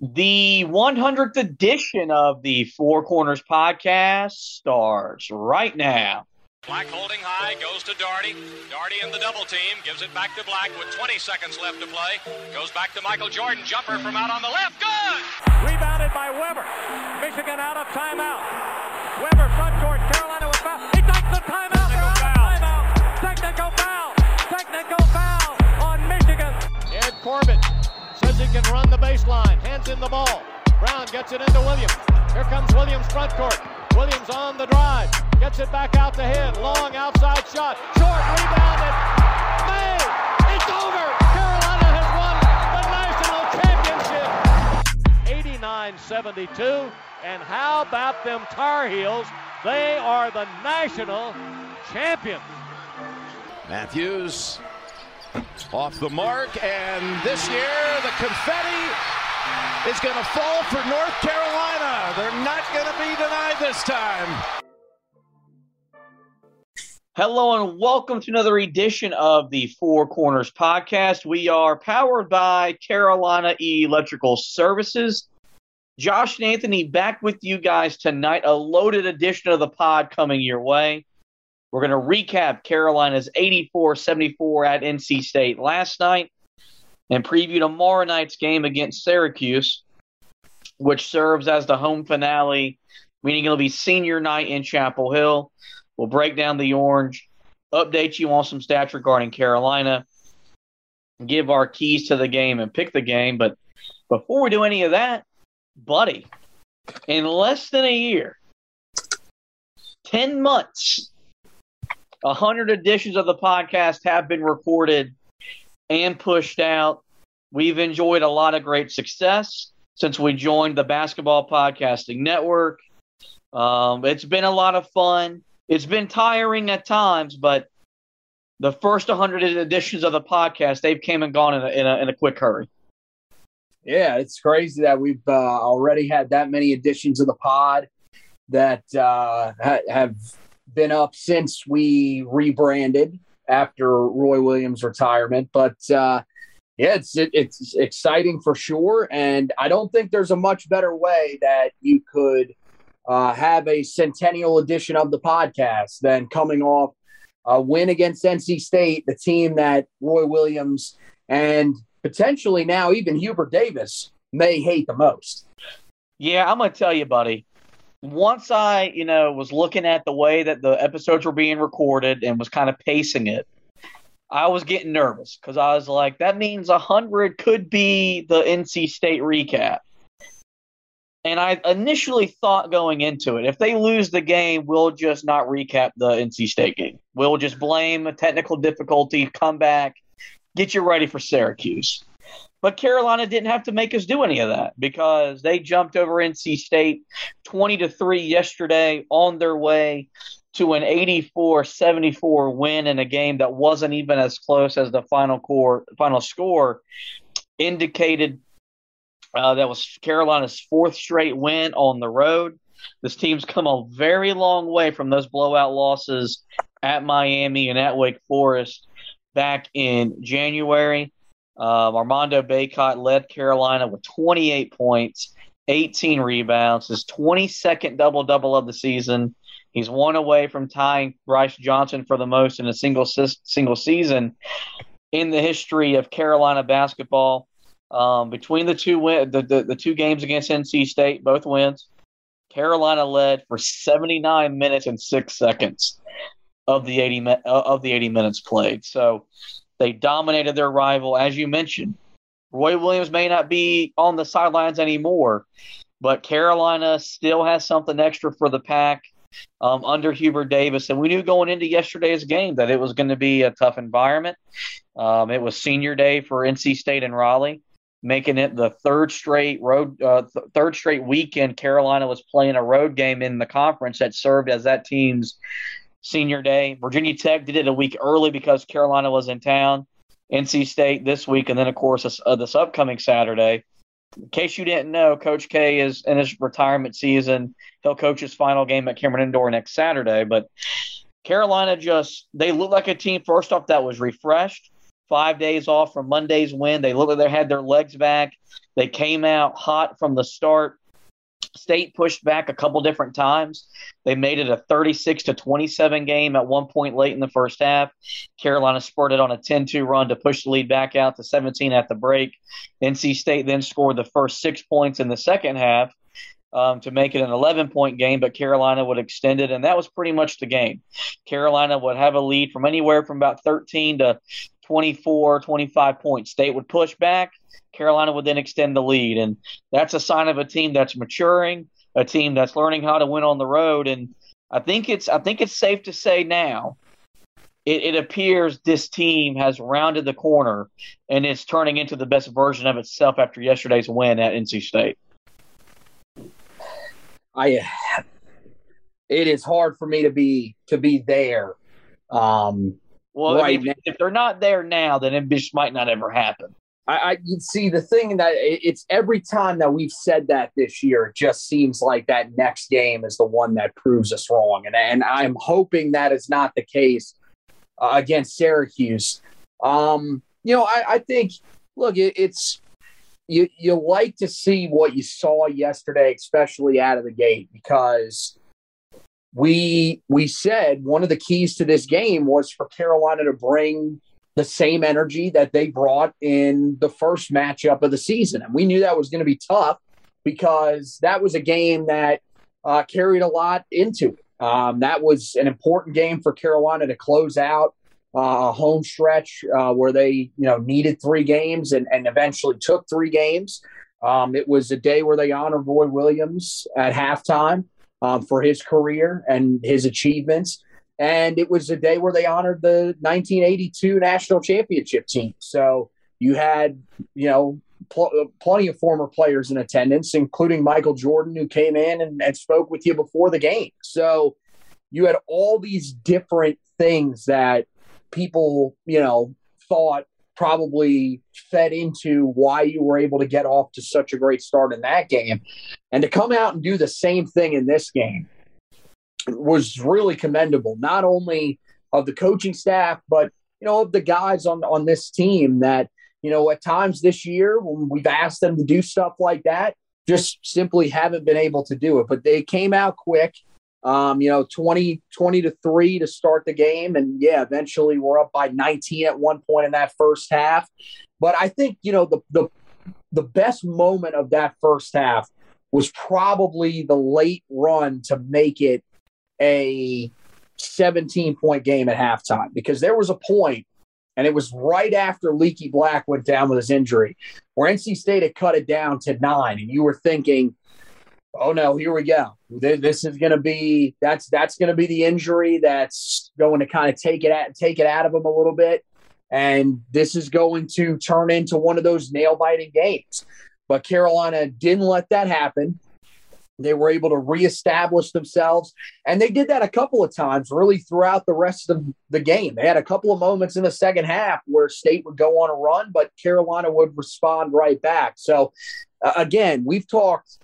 The 100th edition of the Four Corners podcast starts right now. Black holding high, goes to Doherty. Doherty in the double team, gives it back to Black with 20 seconds left to play. Goes back to Michael Jordan, jumper from out on the left, good! Rebounded by Webber. Michigan out of timeout. Webber front court, Carolina with foul. He takes the timeout. They're out of timeout. Technical foul. Technical foul on Michigan. Ed Corbett he can run the baseline. Hands in the ball. Brown gets it into Williams. Here comes Williams front court. Williams on the drive. Gets it back out to hit. Long outside shot. Short rebounded. May. It's over. Carolina has won the national championship. 89-72. And how about them Tar Heels? They are the national champions. Matthews off the mark, and this year the confetti is going to fall for North Carolina. They're not going to be denied this time. Hello and welcome to another edition of the Four Corners podcast. We are powered by Carolina Electrical Services. Josh and Anthony back with you guys tonight. A loaded edition of the pod coming your way. We're going to recap Carolina's 84 74 at NC State last night and preview tomorrow night's game against Syracuse, which serves as the home finale, meaning it'll be senior night in Chapel Hill. We'll break down the orange, update you on some stats regarding Carolina, give our keys to the game, and pick the game. But before we do any of that, buddy, in less than a year, 10 months, 100 editions of the podcast have been recorded and pushed out. We've enjoyed a lot of great success since we joined the Basketball Podcasting Network. Um, it's been a lot of fun. It's been tiring at times, but the first 100 editions of the podcast, they've came and gone in a, in a, in a quick hurry. Yeah, it's crazy that we've uh, already had that many editions of the pod that uh, ha- have been up since we rebranded after Roy Williams' retirement. But uh, yeah, it's it, it's exciting for sure, and I don't think there's a much better way that you could uh, have a centennial edition of the podcast than coming off a win against NC State, the team that Roy Williams and potentially now even Hubert Davis may hate the most. Yeah, I'm to tell you, buddy. Once I, you know, was looking at the way that the episodes were being recorded and was kind of pacing it, I was getting nervous because I was like, that means 100 could be the NC State recap. And I initially thought going into it, if they lose the game, we'll just not recap the NC State game. We'll just blame a technical difficulty, come back, get you ready for Syracuse. But Carolina didn't have to make us do any of that because they jumped over NC State 20 to 3 yesterday on their way to an 84-74 win in a game that wasn't even as close as the final core final score indicated uh, that was Carolina's fourth straight win on the road. This team's come a very long way from those blowout losses at Miami and at Wake Forest back in January. Uh, Armando Bacot led Carolina with 28 points, 18 rebounds, his 22nd double double of the season. He's one away from tying Brice Johnson for the most in a single single season in the history of Carolina basketball. Um, between the two win- the, the, the two games against NC State, both wins, Carolina led for 79 minutes and six seconds of the 80 uh, of the 80 minutes played. So they dominated their rival, as you mentioned. Roy Williams may not be on the sidelines anymore, but Carolina still has something extra for the pack um, under Hubert Davis. And we knew going into yesterday's game that it was going to be a tough environment. Um, it was senior day for NC State and Raleigh making it the third straight road uh, th- third straight weekend Carolina was playing a road game in the conference that served as that team's senior day. Virginia Tech did it a week early because Carolina was in town. NC State this week, and then of course this, uh, this upcoming Saturday. In case you didn't know, Coach K is in his retirement season. He'll coach his final game at Cameron Indoor next Saturday. But Carolina just they look like a team first off that was refreshed. five days off from Monday's win. They looked like they had their legs back. They came out hot from the start. State pushed back a couple different times. They made it a 36 to 27 game at one point late in the first half. Carolina spurted on a 10 2 run to push the lead back out to 17 at the break. NC State then scored the first six points in the second half um, to make it an 11 point game, but Carolina would extend it, and that was pretty much the game. Carolina would have a lead from anywhere from about 13 to 24, 25 points. State would push back. Carolina would then extend the lead. And that's a sign of a team that's maturing, a team that's learning how to win on the road. And I think it's I think it's safe to say now it, it appears this team has rounded the corner and is turning into the best version of itself after yesterday's win at NC State. I it is hard for me to be to be there. Um, well, right I mean, if, if, they're not there now, then it just might not ever happen. I, I see the thing that it's every time that we've said that this year, it just seems like that next game is the one that proves us wrong, and and I'm hoping that is not the case uh, against Syracuse. Um, you know, I, I think look, it, it's you you like to see what you saw yesterday, especially out of the gate, because we we said one of the keys to this game was for Carolina to bring the same energy that they brought in the first matchup of the season. And we knew that was going to be tough because that was a game that uh, carried a lot into it. Um, that was an important game for Carolina to close out uh, a home stretch uh, where they, you know, needed three games and, and eventually took three games. Um, it was a day where they honored Roy Williams at halftime um, for his career and his achievements. And it was a day where they honored the 1982 national championship team. So you had, you know, pl- plenty of former players in attendance, including Michael Jordan, who came in and, and spoke with you before the game. So you had all these different things that people, you know, thought probably fed into why you were able to get off to such a great start in that game. And to come out and do the same thing in this game was really commendable, not only of the coaching staff, but you know, of the guys on on this team that, you know, at times this year when we've asked them to do stuff like that, just simply haven't been able to do it. But they came out quick. Um, you know, 20, 20 to 3 to start the game. And yeah, eventually we're up by 19 at one point in that first half. But I think, you know, the the the best moment of that first half was probably the late run to make it a 17 point game at halftime because there was a point, and it was right after Leaky Black went down with his injury, where NC State had cut it down to nine, and you were thinking, "Oh no, here we go. This is going to be that's that's going to be the injury that's going to kind of take it at take it out of him a little bit." And this is going to turn into one of those nail biting games. But Carolina didn't let that happen. They were able to reestablish themselves. And they did that a couple of times, really, throughout the rest of the game. They had a couple of moments in the second half where State would go on a run, but Carolina would respond right back. So, uh, again, we've talked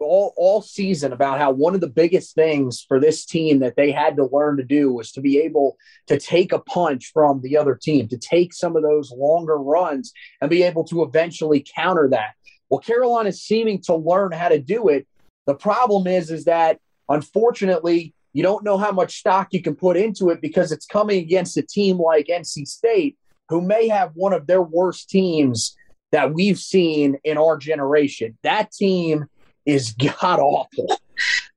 all, all season about how one of the biggest things for this team that they had to learn to do was to be able to take a punch from the other team, to take some of those longer runs and be able to eventually counter that. Well, Carolina is seeming to learn how to do it the problem is, is that unfortunately, you don't know how much stock you can put into it because it's coming against a team like NC State, who may have one of their worst teams that we've seen in our generation. That team is god awful.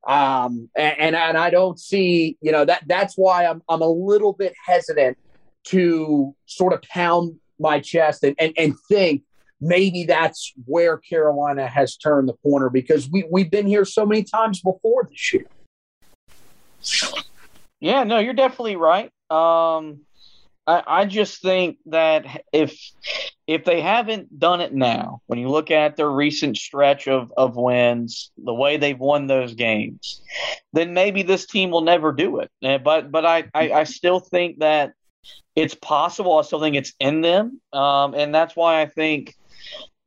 Um, and, and, I don't see, you know, that that's why I'm I'm a little bit hesitant to sort of pound my chest and, and, and think maybe that's where Carolina has turned the corner because we, we've been here so many times before this year. Yeah, no, you're definitely right. Um, I, I just think that if if they haven't done it now, when you look at their recent stretch of, of wins, the way they've won those games, then maybe this team will never do it. Eh, but but I, I, I still think that it's possible. I still think it's in them, um, and that's why I think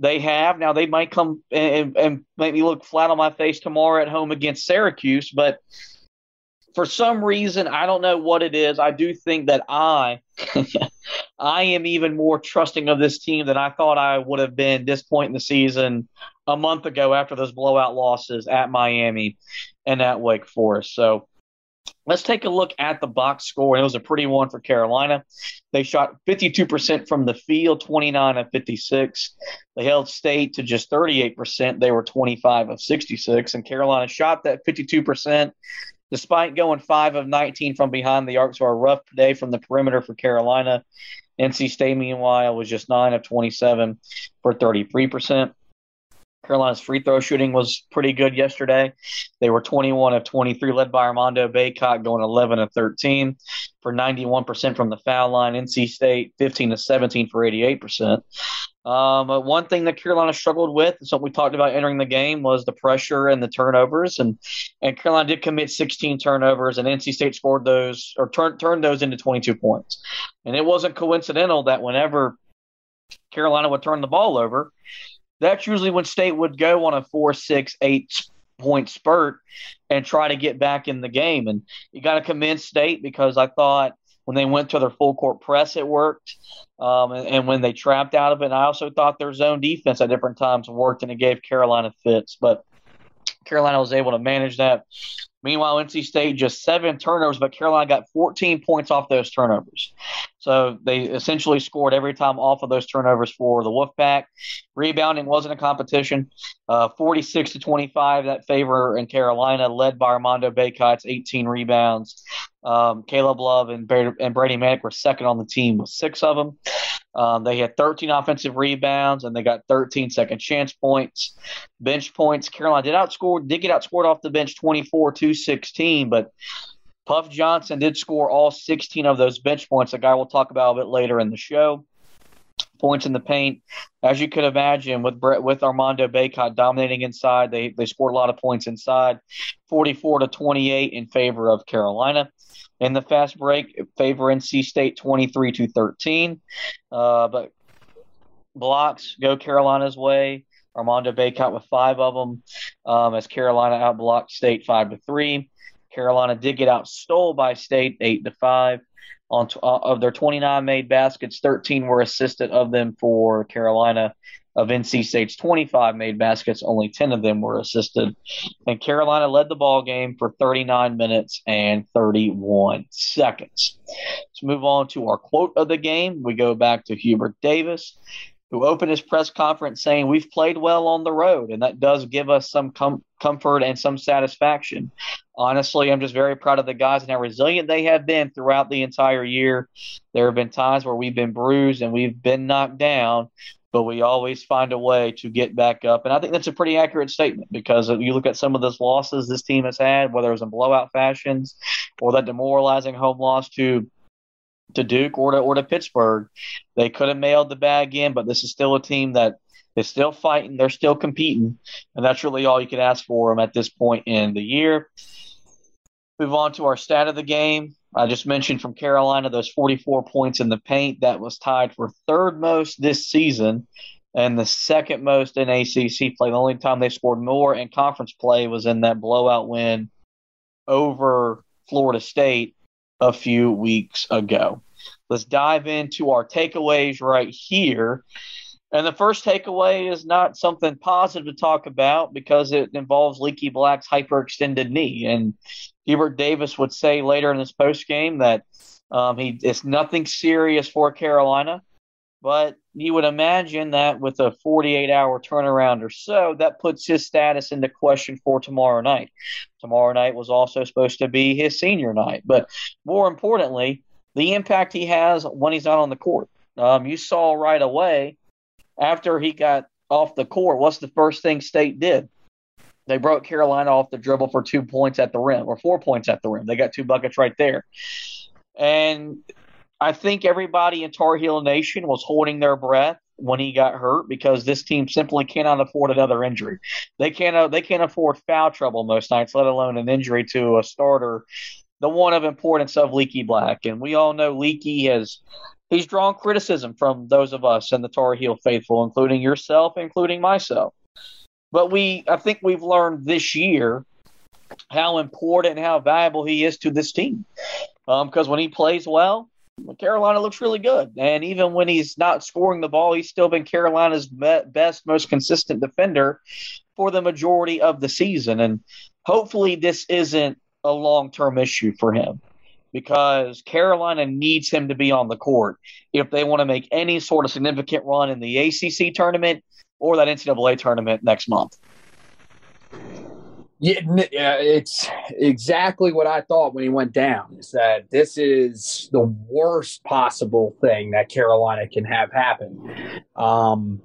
they have now. They might come and, and make me look flat on my face tomorrow at home against Syracuse, but for some reason, I don't know what it is. I do think that I, I am even more trusting of this team than I thought I would have been this point in the season a month ago after those blowout losses at Miami and at Wake Forest. So Let's take a look at the box score. It was a pretty one for Carolina. They shot 52% from the field, 29 of 56. They held state to just 38%. They were 25 of 66. And Carolina shot that 52% despite going 5 of 19 from behind the arc. So a rough day from the perimeter for Carolina. NC State, meanwhile, was just 9 of 27 for 33%. Carolina's free throw shooting was pretty good yesterday. They were 21 of 23, led by Armando Bacot, going 11 of 13 for 91% from the foul line. NC State 15 to 17 for 88%. Um, one thing that Carolina struggled with, and something we talked about entering the game, was the pressure and the turnovers. And and Carolina did commit 16 turnovers, and NC State scored those or turned turned those into 22 points. And it wasn't coincidental that whenever Carolina would turn the ball over, that's usually when State would go on a four, six, eight point spurt and try to get back in the game. And you got to commend State because I thought when they went to their full court press, it worked. Um, and, and, when they trapped out of it, and I also thought their zone defense at different times worked and it gave Carolina fits. But Carolina was able to manage that. Meanwhile, NC State just seven turnovers, but Carolina got 14 points off those turnovers. So they essentially scored every time off of those turnovers for the Wolfpack. Rebounding wasn't a competition. Uh, 46 to 25, that favor in Carolina, led by Armando Bacot's 18 rebounds. Um, Caleb Love and Brady, Manek were second on the team with six of them. Um, they had 13 offensive rebounds and they got 13 second chance points. Bench points, Carolina did outscore, did get outscored off the bench 24 to 16, but Puff Johnson did score all 16 of those bench points. A guy we'll talk about a bit later in the show. Points in the paint, as you could imagine, with Brett, with Armando Bacot dominating inside, they they scored a lot of points inside, 44 to 28 in favor of Carolina in the fast break, favor NC State 23 to 13. Uh, but blocks go Carolina's way. Armando Bacot with five of them, um, as Carolina outblocked State five to three. Carolina did get out stole by State eight to five. On uh, of their 29 made baskets, 13 were assisted of them for Carolina of NC State's 25 made baskets, only 10 of them were assisted. And Carolina led the ball game for 39 minutes and 31 seconds. Let's move on to our quote of the game. We go back to Hubert Davis, who opened his press conference saying, We've played well on the road, and that does give us some com- comfort and some satisfaction. Honestly, I'm just very proud of the guys and how resilient they have been throughout the entire year. There have been times where we've been bruised and we've been knocked down, but we always find a way to get back up. And I think that's a pretty accurate statement because if you look at some of those losses this team has had, whether it was in blowout fashions or that demoralizing home loss to to Duke or to or to Pittsburgh, they could have mailed the bag in, but this is still a team that is still fighting, they're still competing, and that's really all you can ask for them at this point in the year. Move on to our stat of the game. I just mentioned from Carolina those 44 points in the paint. That was tied for third most this season and the second most in ACC play. The only time they scored more in conference play was in that blowout win over Florida State a few weeks ago. Let's dive into our takeaways right here. And the first takeaway is not something positive to talk about because it involves Leaky Black's hyperextended knee. And Hubert Davis would say later in this post game that um, he it's nothing serious for Carolina, but you would imagine that with a 48 hour turnaround or so, that puts his status into question for tomorrow night. Tomorrow night was also supposed to be his senior night, but more importantly, the impact he has when he's not on the court. Um, you saw right away after he got off the court, what's the first thing State did? They broke Carolina off the dribble for two points at the rim or four points at the rim. They got two buckets right there. And I think everybody in Tar Heel Nation was holding their breath when he got hurt because this team simply cannot afford another injury. They can't they can't afford foul trouble most nights, let alone an injury to a starter, the one of importance of Leaky Black. And we all know Leaky has he's drawn criticism from those of us in the Tar Heel faithful, including yourself, including myself. But we, I think we've learned this year how important and how valuable he is to this team. Because um, when he plays well, Carolina looks really good. And even when he's not scoring the ball, he's still been Carolina's best, most consistent defender for the majority of the season. And hopefully, this isn't a long term issue for him because Carolina needs him to be on the court if they want to make any sort of significant run in the ACC tournament or that NCAA tournament next month. Yeah, it's exactly what I thought when he went down. Is that this is the worst possible thing that Carolina can have happen, um,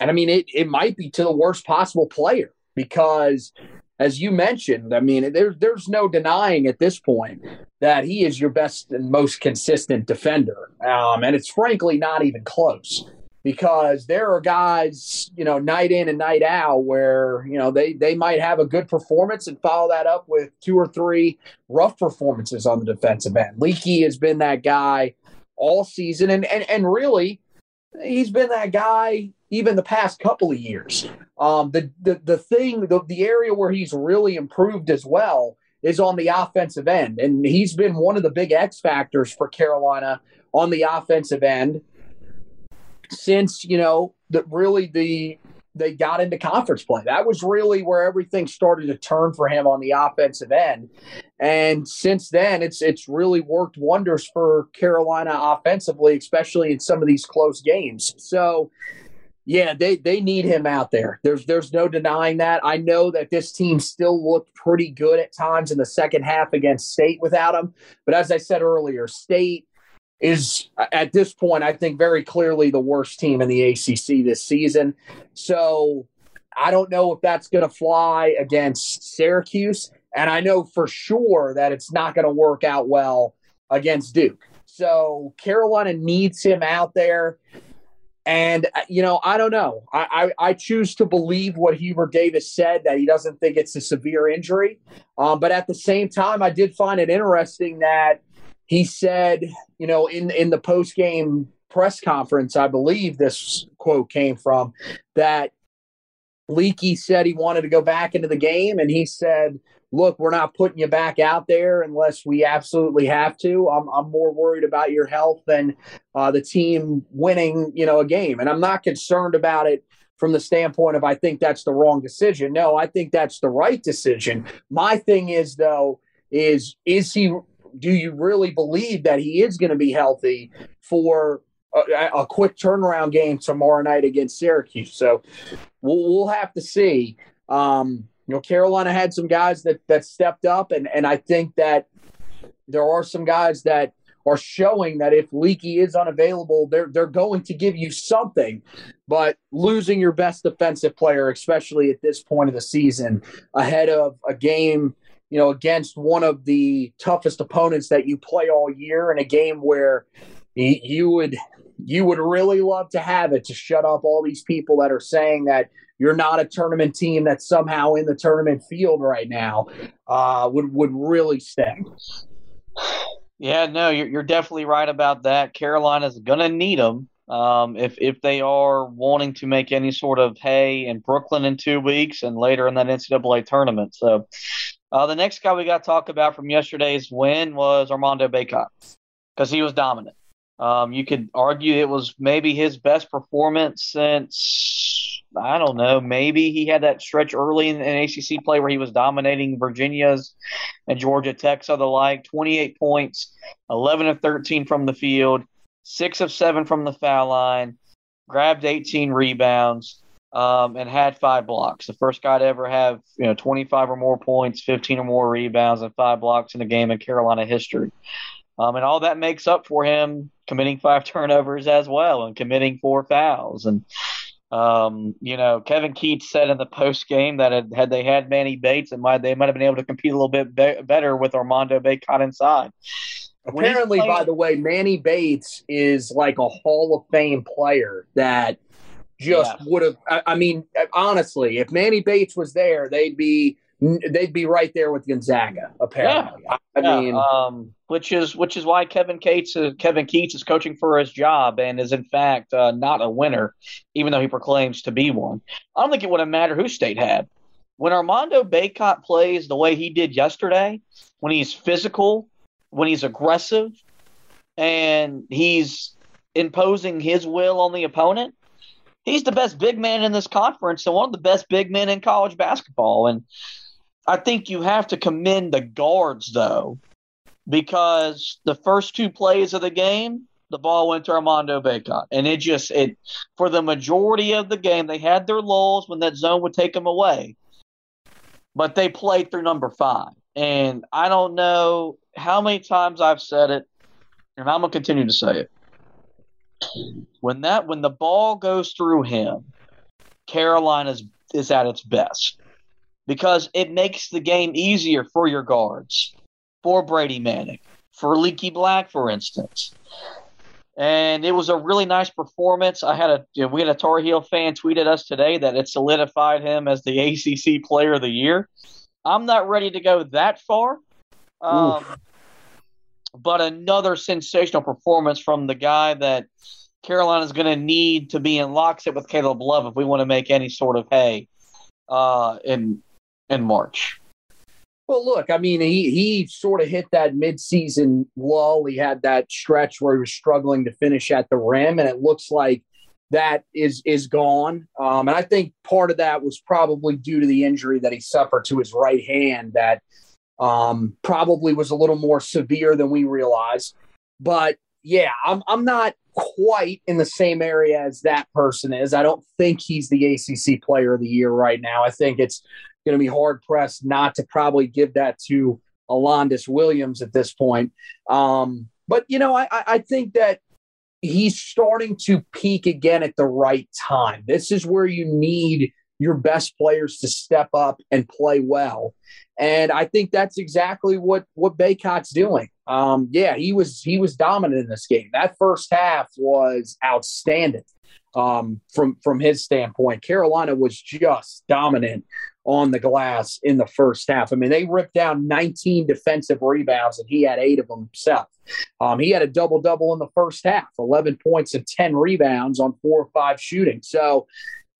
and I mean it. It might be to the worst possible player because, as you mentioned, I mean there's there's no denying at this point that he is your best and most consistent defender, um, and it's frankly not even close because there are guys, you know, night in and night out where, you know, they, they might have a good performance and follow that up with two or three rough performances on the defensive end. Leaky has been that guy all season. And, and, and really, he's been that guy even the past couple of years. Um, the, the, the thing, the, the area where he's really improved as well is on the offensive end. And he's been one of the big X factors for Carolina on the offensive end since you know that really the they got into conference play. That was really where everything started to turn for him on the offensive end. And since then, it's it's really worked wonders for Carolina offensively, especially in some of these close games. So, yeah, they they need him out there. There's there's no denying that. I know that this team still looked pretty good at times in the second half against State without him, but as I said earlier, State is at this point, I think, very clearly the worst team in the ACC this season. So I don't know if that's going to fly against Syracuse. And I know for sure that it's not going to work out well against Duke. So Carolina needs him out there. And, you know, I don't know. I, I, I, choose to believe what Hubert Davis said that he doesn't think it's a severe injury. Um, but at the same time, I did find it interesting that he said, you know, in in the post game press conference, I believe this quote came from that Leaky said he wanted to go back into the game, and he said, "Look, we're not putting you back out there unless we absolutely have to. I'm, I'm more worried about your health than uh, the team winning, you know, a game, and I'm not concerned about it." From the standpoint of, I think that's the wrong decision. No, I think that's the right decision. My thing is, though, is is he do you really believe that he is going to be healthy for a, a, quick turnaround game tomorrow night against Syracuse? So we'll, we'll have to see. Um, you know, Carolina had some guys that that stepped up, and and I think that there are some guys that are showing that if Leaky is unavailable, they're they're going to give you something. But losing your best defensive player, especially at this point of the season, ahead of a game you know, against one of the toughest opponents that you play all year in a game where you would you would really love to have it to shut up all these people that are saying that you're not a tournament team that's somehow in the tournament field right now uh, would would really sting. Yeah, no, you're you're definitely right about that. Carolina's gonna need them um, if if they are wanting to make any sort of hay in Brooklyn in two weeks and later in that NCAA tournament. So uh, the next guy we got to talk about from yesterday's win was Armando Bacot because he was dominant. Um, you could argue it was maybe his best performance since I don't know. Maybe he had that stretch early in, in ACC play where he was dominating Virginia's and Georgia Tech's of the like. Twenty eight points, eleven of thirteen from the field, six of seven from the foul line, grabbed eighteen rebounds um, and had five blocks. The first guy to ever have you know 25 or more points, 15 or more rebounds, and five blocks in a game in Carolina history. Um, and all that makes up for him committing five turnovers as well and committing four fouls. And um, you know, Kevin Keatts said in the post game that had, had they had Manny Bates, it might they might have been able to compete a little bit be- better with Armando Bacot inside. Apparently, playing, by the way, Manny Bates is like a Hall of Fame player that just yeah. would have. I, I, mean, honestly, if Manny Bates was there, they'd be they'd be right there with Gonzaga. Apparently, yeah. I, yeah. mean, um, which is which is why Kevin Keatts is, Kevin Keatts is coaching for his job and is in fact uh, not a winner, even though he proclaims to be one. I don't think it would have mattered who State had. when Armando Bacot plays the way he did yesterday, when he's physical, when he's aggressive, and he's imposing his will on the opponent, he's the best big man in this conference and one of the best big men in college basketball. And I think you have to commend the guards, though, because the first two plays of the game, the ball went to Armando Bacot. And it just, it for the majority of the game, they had their lulls when that zone would take them away. But they played through number five. And I don't know how many times I've said it, and I'm going to continue to say it. When that when the ball goes through him, Carolina is, at its best because it makes the game easier for your guards, for Brady Manek, for Leaky Black, for instance. And it was a really nice performance. I had a you know, we had a Tar Heel fan tweet at us today that it solidified him as the ACC Player of the Year. I'm not ready to go that far, um, but another sensational performance from the guy that Carolina's going to need to be in lockstep with Caleb Love if we want to make any sort of hay uh, in in March. Well, look, I mean, he he sort of hit that midseason lull. He had that stretch where he was struggling to finish at the rim, and it looks like that is is gone. Um, and I think part of that was probably due to the injury that he suffered to his right hand that um, probably was a little more severe than we realized. But yeah, I'm I'm not quite in the same area as that person is. I don't think he's the ACC Player of the Year right now. I think it's going to be hard pressed not to probably give that to Alondes Williams at this point. Um, but you know, I, I think that he's starting to peak again at the right time. This is where you need your best players to step up and play well. And I think that's exactly what what Bacot's doing. Um, yeah, he was he was dominant in this game. That first half was outstanding um, from from his standpoint. Carolina was just dominant on the glass in the first half. I mean, they ripped down 19 defensive rebounds, and he had eight of them himself. Um, he had a double double in the first half 11 points and 10 rebounds on four or five shooting. So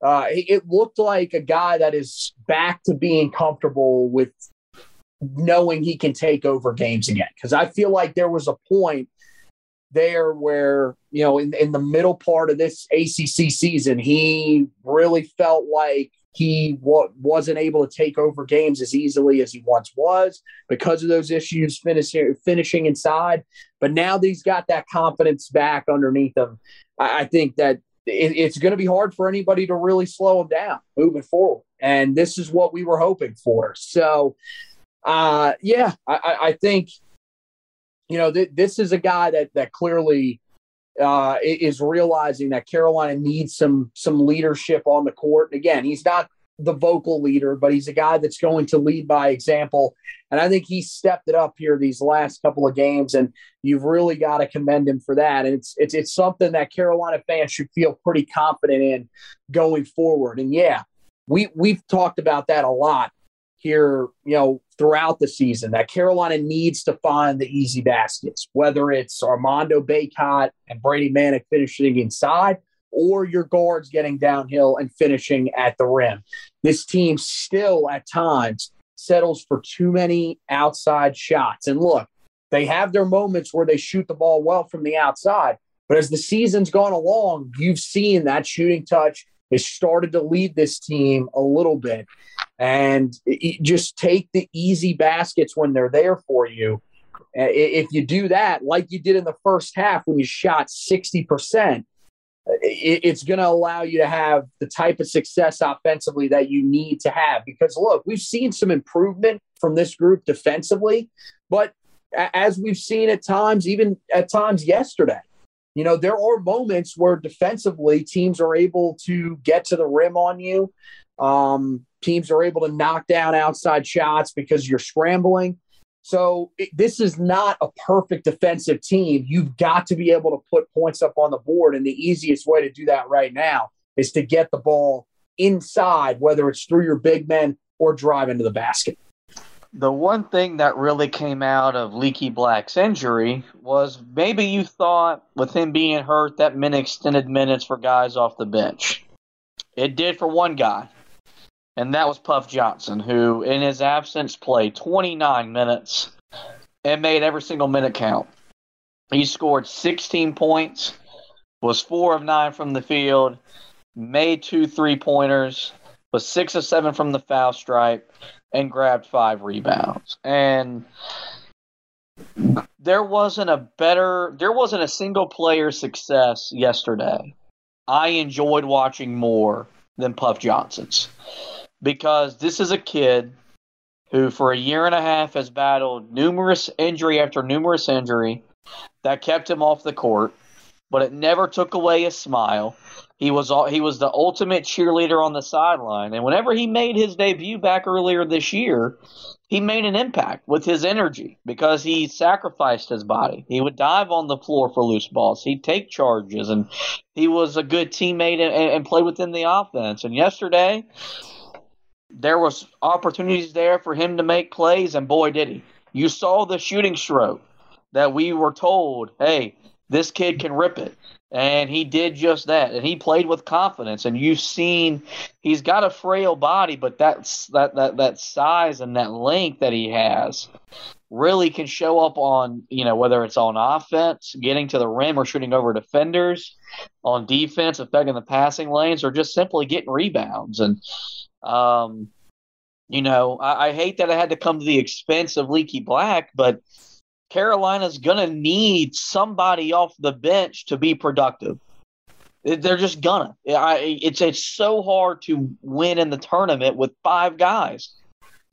uh, it looked like a guy that is back to being comfortable with knowing he can take over games again. Because I feel like there was a point there where, you know, in, in the middle part of this ACC season, he really felt like he wasn't able to take over games as easily as he once was because of those issues finishing finishing inside. But now that he's got that confidence back underneath him, I, I think that it, it's going to be hard for anybody to really slow him down moving forward. And this is what we were hoping for. So, uh, yeah, I, I think you know th- this is a guy that that clearly uh, is realizing that Carolina needs some some leadership on the court. And again, he's not the vocal leader, but he's a guy that's going to lead by example. And I think he stepped it up here these last couple of games, and you've really got to commend him for that. And it's it's it's something that Carolina fans should feel pretty confident in going forward. And yeah, we we've talked about that a lot here, you know, throughout the season that Carolina needs to find the easy baskets, whether it's Armando Bacot and Brady Manek finishing inside or your guards getting downhill and finishing at the rim. This team still at times settles for too many outside shots. And look, they have their moments where they shoot the ball well from the outside. But as the season's gone along, you've seen that shooting touch has started to lead this team a little bit. And just take the easy baskets when they're there for you. If you do that, like you did in the first half when you shot 60%, it's going to allow you to have the type of success offensively that you need to have. Because look, we've seen some improvement from this group defensively, but as we've seen at times, even at times yesterday, you know, there are moments where defensively teams are able to get to the rim on you. Um, teams are able to knock down outside shots because you're scrambling. So it, this is not a perfect defensive team. You've got to be able to put points up on the board. And the easiest way to do that right now is to get the ball inside, whether it's through your big men or drive into the basket. The one thing that really came out of Leaky Black's injury was maybe you thought with him being hurt that meant extended minutes for guys off the bench. It did for one guy. And that was Puff Johnson, who in his absence played 29 minutes and made every single minute count. He scored 16 points, was four of nine from the field, made two three pointers, was six of seven from the foul stripe, and grabbed five rebounds. And there wasn't a better, there wasn't a single player success yesterday. I enjoyed watching more than Puff Johnson's because this is a kid who, for a year and a half, has battled numerous injury after numerous injury that kept him off the court, but it never took away his smile. He was he was the ultimate cheerleader on the sideline, and whenever he made his debut back earlier this year, he made an impact with his energy because he sacrificed his body. He would dive on the floor for loose balls. He'd take charges, and he was a good teammate and, and play within the offense. And yesterday, there was opportunities there for him to make plays, and boy, did he! You saw the shooting stroke that we were told, hey, this kid can rip it. And he did just that. And he played with confidence. And you've seen he's got a frail body, but that's that that that size and that length that he has really can show up on, you know, whether it's on offense, getting to the rim or shooting over defenders, on defense, affecting the passing lanes, or just simply getting rebounds. And um, you know, I, I hate that I had to come to the expense of Leaky Black, but Carolina's to need somebody off the bench to be productive. They're just gonna. it's it's so hard to win in the tournament with five guys.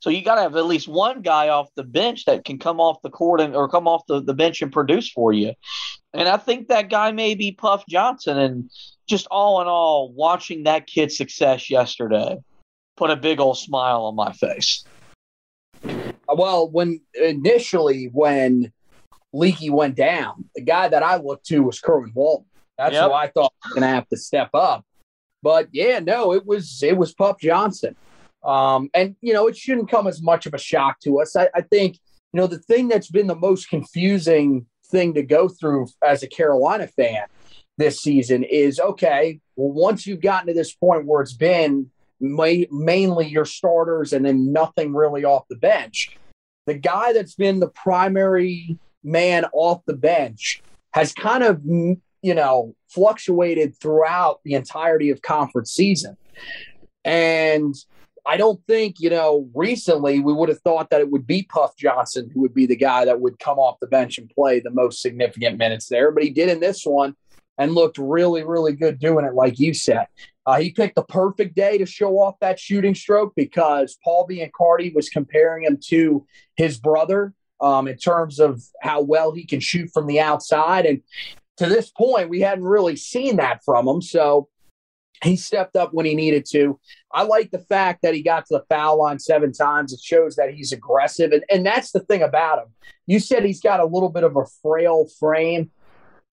So you got to have at least one guy off the bench that can come off the court and or come off the, the bench and produce for you. And I think that guy may be Puff Johnson. And just all in all, watching that kid's success yesterday put a big old smile on my face. Well, when initially when Leaky went down, the guy that I looked to was Kerwin Walton. That's yep. who I thought was going to have to step up. But yeah, no, it was it was Puff Johnson, um, and you know it shouldn't come as much of a shock to us. I, I think you know the thing that's been the most confusing thing to go through as a Carolina fan this season is okay. Well, once you've gotten to this point where it's been ma- mainly your starters and then nothing really off the bench. The guy that's been the primary man off the bench has kind of, you know, fluctuated throughout the entirety of conference season. And I don't think, you know, recently we would have thought that it would be Puff Johnson who would be the guy that would come off the bench and play the most significant minutes there. But he did in this one and looked really, really good doing it, like you said. Uh, he picked the perfect day to show off that shooting stroke because Paul Biancardi was comparing him to his brother um, in terms of how well he can shoot from the outside. And to this point, we hadn't really seen that from him. So he stepped up when he needed to. I like the fact that he got to the foul line seven times. It shows that he's aggressive. And, and that's the thing about him. You said he's got a little bit of a frail frame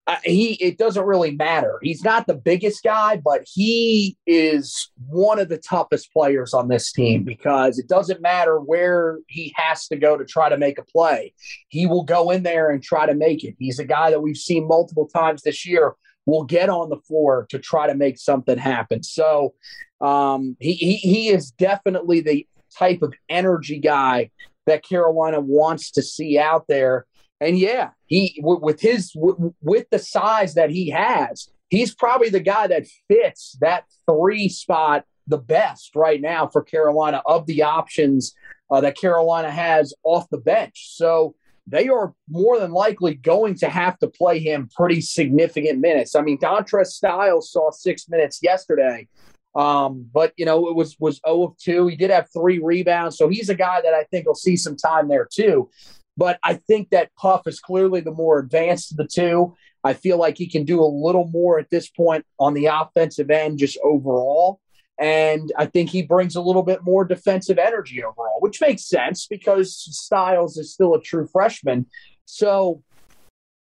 uh, he it doesn't really matter. He's not the biggest guy, but he is one of the toughest players on this team because it doesn't matter where he has to go to try to make a play. He will go in there and try to make it. He's a guy that we've seen multiple times this year will get on the floor to try to make something happen. So um, he, he he is definitely the type of energy guy that Carolina wants to see out there and yeah, he with his with the size that he has, he's probably the guy that fits that three spot the best right now for Carolina of the options uh, that Carolina has off the bench. So they are more than likely going to have to play him pretty significant minutes. I mean, Dontrez Styles saw six minutes yesterday, um, but you know it was was zero of two. He did have three rebounds, so he's a guy that I think will see some time there too. But I think that Puff is clearly the more advanced of the two. I feel like he can do a little more at this point on the offensive end, just overall. And I think he brings a little bit more defensive energy overall, which makes sense because Styles is still a true freshman. So,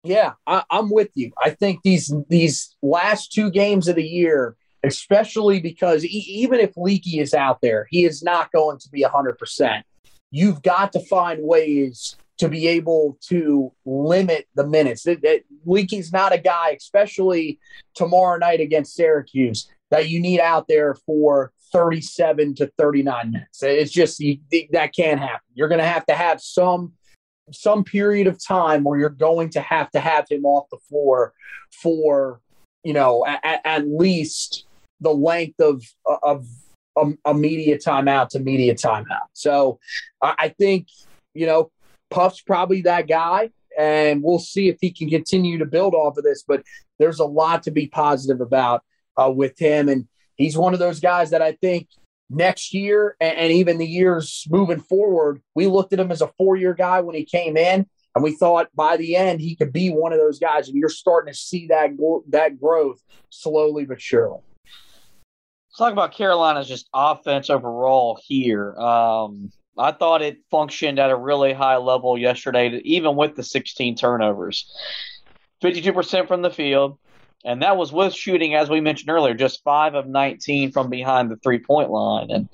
yeah, I, am with you. I think these these last two games of the year, especially because e- even if Leaky is out there, he is not going to be 100%. You've got to find ways to be able to limit the minutes. That, that Leaky's not a guy, especially tomorrow night against Syracuse, that you need out there for 37 to 39 minutes. It's just you, that can't happen. You're going to have to have some some period of time where you're going to have to have him off the floor for you know at, at least the length of of a, media timeout to media timeout. So I think you know Puff's probably that guy, and we'll see if he can continue to build off of this. But there's a lot to be positive about uh, with him, and he's one of those guys that I think next year and, and even the years moving forward, we looked at him as a four year guy when he came in. And we thought by the end he could be one of those guys, and you're starting to see that that growth slowly but surely. Let's talk about Carolina's just offense overall here. Um, I thought it functioned at a really high level yesterday, even with the 16 turnovers. 52% from the field, and that was with shooting, as we mentioned earlier, just five of 19 from behind the three point line. And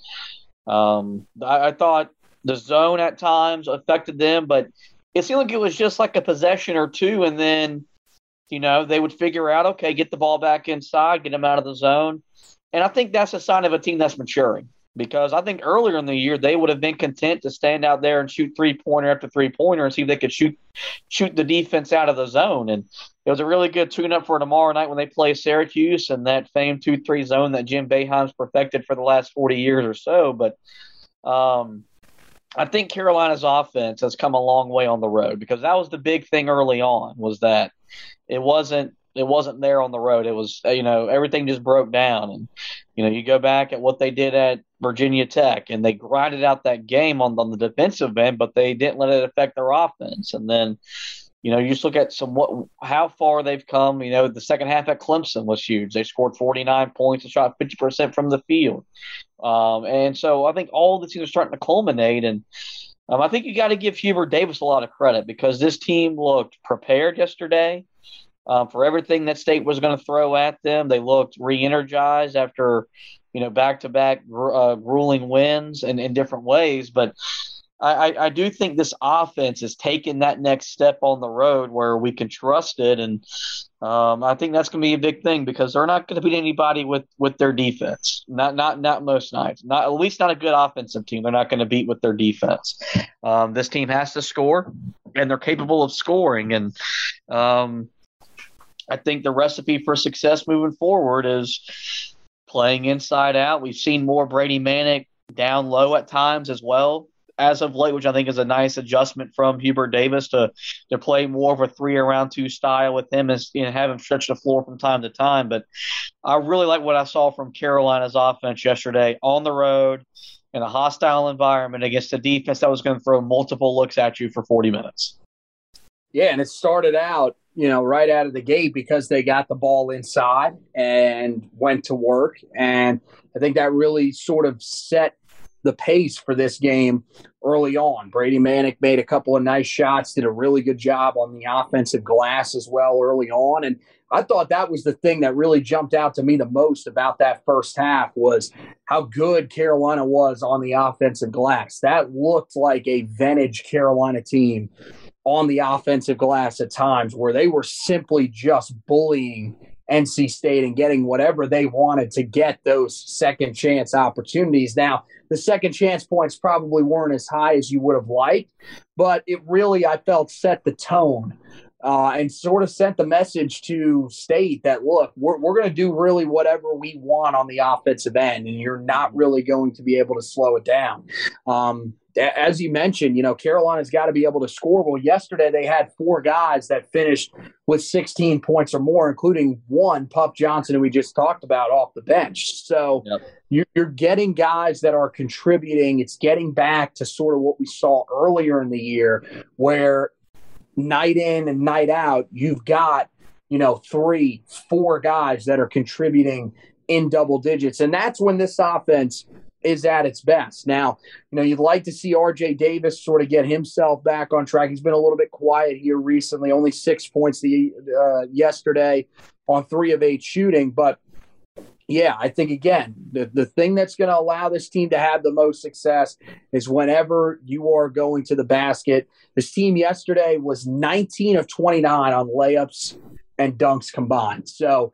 um, I, I, thought the zone at times affected them, but it seemed like it was just like a possession or two, and then you know they would figure out, okay, get the ball back inside, get them out of the zone, and I think that's a sign of a team that's maturing because I think earlier in the year they would have been content to stand out there and shoot three pointer after three pointer and see if they could shoot shoot the defense out of the zone. And it was a really good tune up for tomorrow night when they play Syracuse and that famed two three zone that Jim Boeheim's perfected for the last forty years or so. But um, I think Carolina's offense has come a long way on the road because that was the big thing early on was that it wasn't it wasn't there on the road. It was you know everything just broke down, and you know you go back at what they did at Virginia Tech, and they grinded out that game on, on the defensive end, but they didn't let it affect their offense. And then you know you just look at some what how far they've come. You know the second half at Clemson was huge. They scored 49 points and shot 50 percent from the field, um, and so I think all the teams are starting to culminate and. Um, I think you got to give Hubert Davis a lot of credit because this team looked prepared yesterday um, for everything that state was going to throw at them. They looked re-energized after, you know, back-to-back uh, grueling wins and in different ways. But I, I, do think this offense is taking that next step on the road where we can trust it, and um, I think that's going to be a big thing because they're not going to beat anybody with, with their defense. Not not not most nights. Not at least not a good offensive team. They're not going to beat with their defense. Um, this team has to score, and they're capable of scoring, and um, I think the recipe for success moving forward is playing inside out. We've seen more Brady Manek down low at times as well as of late, which I think is a nice adjustment from Hubert Davis to to play more of a three around two style with him and you know, have him stretch the floor from time to time. But I really like what I saw from Carolina's offense yesterday on the road in a hostile environment against a defense that was going to throw multiple looks at you for 40 minutes. Yeah, and it started out you know, right out of the gate because they got the ball inside and went to work. And I think that really sort of set the pace for this game early on. Brady Manek made a couple of nice shots, did a really good job on the offensive glass as well early on. And I thought that was the thing that really jumped out to me the most about that first half was how good Carolina was on the offensive glass. That looked like a vintage Carolina team on the offensive glass at times where they were simply just bullying NC State and getting whatever they wanted to get those second chance opportunities. Now, the second chance points probably weren't as high as you would have liked, but it really, I felt, set the tone uh, and sort of sent the message to state that look, we're, we're going to do really whatever we want on the offensive end, and you're not really going to be able to slow it down. Um, as you mentioned, you know, Carolina's got to be able to score. Well, yesterday they had four guys that finished with 16 points or more, including one, Puff Johnson, who we just talked about off the bench. So yep. you're getting guys that are contributing. It's getting back to sort of what we saw earlier in the year, where night in and night out, you've got, you know, three, four guys that are contributing in double digits. And that's when this offense – is at its best. Now, you know, you'd like to see RJ Davis sort of get himself back on track. He's been a little bit quiet here recently, only six points the uh, yesterday on three of eight shooting. But yeah, I think again, the, the thing that's going to allow this team to have the most success is whenever you are going to the basket. This team yesterday was 19 of 29 on layups and dunks combined. So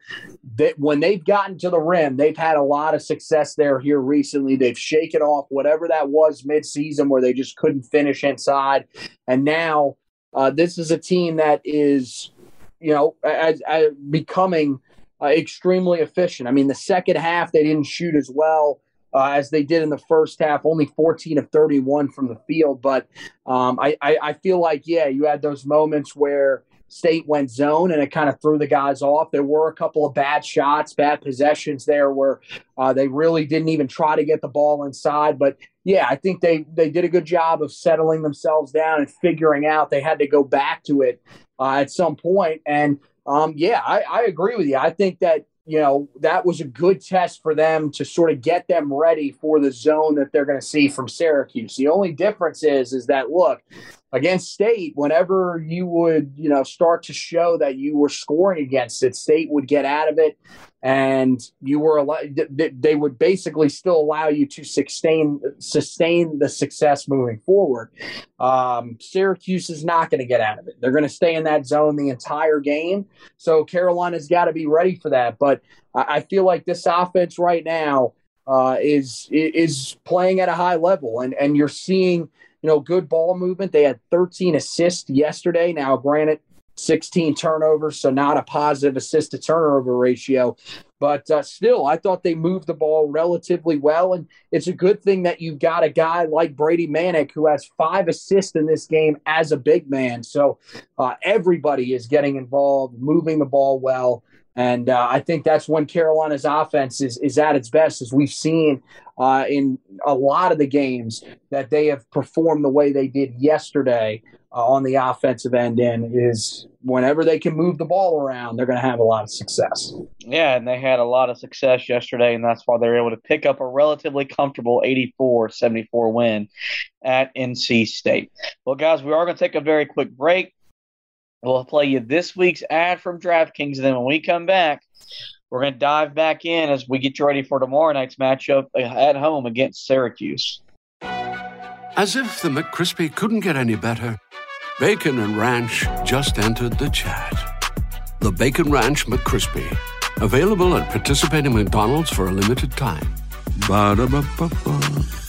that when they've gotten to the rim, they've had a lot of success there here recently. They've shaken off whatever that was midseason where they just couldn't finish inside. And now uh, this is a team that is, you know, as, as becoming uh, extremely efficient. I mean, the second half they didn't shoot as well uh, as they did in the first half, only 14 of 31 from the field. But um, I, I, I feel like, yeah, you had those moments where State went zone and it kind of threw the guys off. There were a couple of bad shots, bad possessions there where uh, they really didn't even try to get the ball inside. But yeah, I think they they did a good job of settling themselves down and figuring out they had to go back to it uh, at some point. And um, yeah, I, I agree with you. I think that you know, that was a good test for them to sort of get them ready for the zone that they're going to see from Syracuse. The only difference is, is that look, against State, whenever you would, you know, start to show that you were scoring against it, State would get out of it, and you were they would basically still allow you to sustain sustain the success moving forward. Um, Syracuse is not going to get out of it; they're going to stay in that zone the entire game. So Carolina's got to be ready for that. But I, I feel like this offense right now uh, is is playing at a high level, and and you're seeing you know, good ball movement. They had 13 assists yesterday. Now, granted, 16 turnovers, so not a positive assist to turnover ratio. But uh, still, I thought they moved the ball relatively well. And it's a good thing that you've got a guy like Brady Manek who has five assists in this game as a big man. So uh, everybody is getting involved, moving the ball well. And uh, I think that's when Carolina's offense is, is at its best, as we've seen uh, in a lot of the games that they have performed the way they did yesterday uh, on the offensive end. In is whenever they can move the ball around, they're going to have a lot of success. Yeah, and they had a lot of success yesterday, and that's why they're able to pick up a relatively comfortable 84 74 win at NC State. Well, guys, we are going to take a very quick break. We'll play you this week's ad from DraftKings. And then when we come back, we're going to dive back in as we get you ready for tomorrow night's matchup uh, at home against Syracuse. As if the McCrispy couldn't get any better, Bacon and Ranch just entered the chat. The Bacon Ranch McCrispy, available at participating McDonald's for a limited time. Ba-da-ba-ba-ba.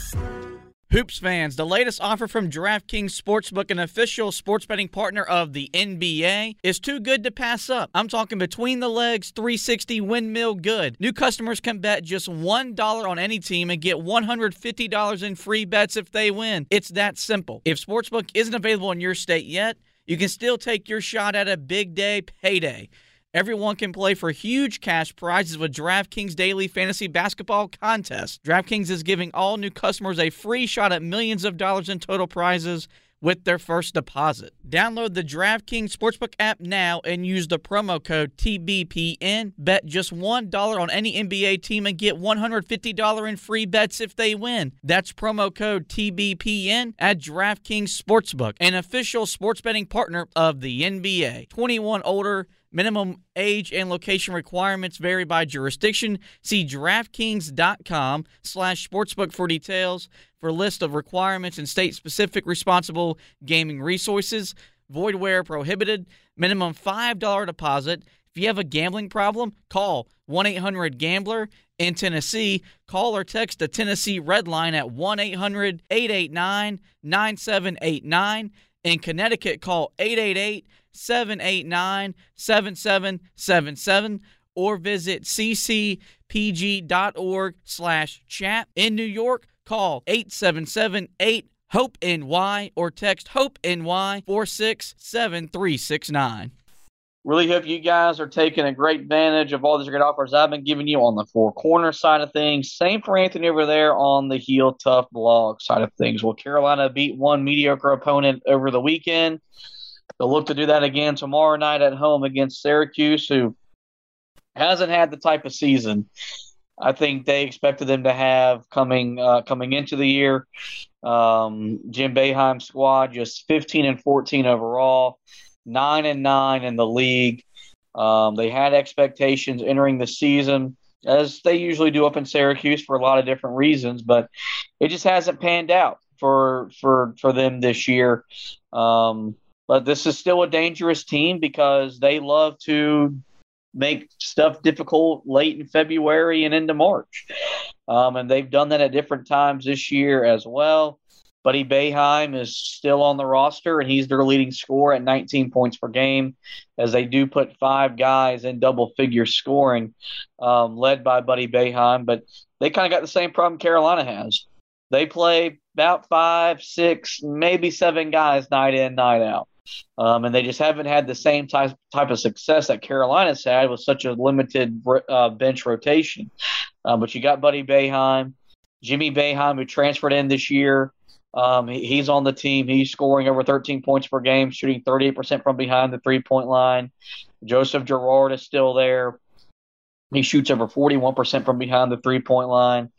Hoops fans, the latest offer from DraftKings Sportsbook, an official sports betting partner of the NBA, is too good to pass up. I'm talking between the legs, 360 windmill good. New customers can bet just $1 on any team and get $150 in free bets if they win. It's that simple. If Sportsbook isn't available in your state yet, you can still take your shot at a big day payday. Everyone can play for huge cash prizes with DraftKings Daily Fantasy Basketball Contest. DraftKings is giving all new customers a free shot at millions of dollars in total prizes with their first deposit. Download the DraftKings Sportsbook app now and use the promo code TBPN. Bet just $1 on any NBA team and get $150 in free bets if they win. That's promo code TBPN at DraftKings Sportsbook, an official sports betting partner of the NBA. 21 older Minimum age and location requirements vary by jurisdiction. See DraftKings.com slash sportsbook for details for a list of requirements and state-specific responsible gaming resources. Void where prohibited. Minimum $5 deposit. If you have a gambling problem, call 1-800-GAMBLER. In Tennessee, call or text the Tennessee Red Line at 1-800-889-9789. In Connecticut, call 888 789 7777 or visit ccpg.org slash chat. In New York, call 877-8 HOPE NY or text HOPE NY 467369. Really hope you guys are taking a great advantage of all these great offers I've been giving you on the four corner side of things. Same for Anthony over there on the heel tough blog side of things. Will Carolina beat one mediocre opponent over the weekend? They'll look to do that again tomorrow night at home against Syracuse, who hasn't had the type of season I think they expected them to have coming uh, coming into the year. Um, Jim Boeheim squad just 15 and 14 overall, nine and nine in the league. Um, they had expectations entering the season, as they usually do up in Syracuse for a lot of different reasons, but it just hasn't panned out for for for them this year. Um, But this is still a dangerous team because they love to make stuff difficult late in February and into March. Um, and they've done that at different times this year as well. Buddy Boeheim is still on the roster, and he's their leading scorer at 19 points per game, as they do put five guys in double figure scoring, um, led by Buddy Boeheim. But they kind of got the same problem Carolina has. They play about five, six, maybe seven guys night in, night out. Um, and they just haven't had the same type type of success that Carolina's had with such a limited uh, bench rotation. Uh, but you got Buddy Boeheim, Jimmy Boeheim, who transferred in this year. Um, he, he's on the team. He's scoring over 13 points per game, shooting 38% from behind the three point line. Joseph Girard is still there. He shoots over 41% from behind the three point line.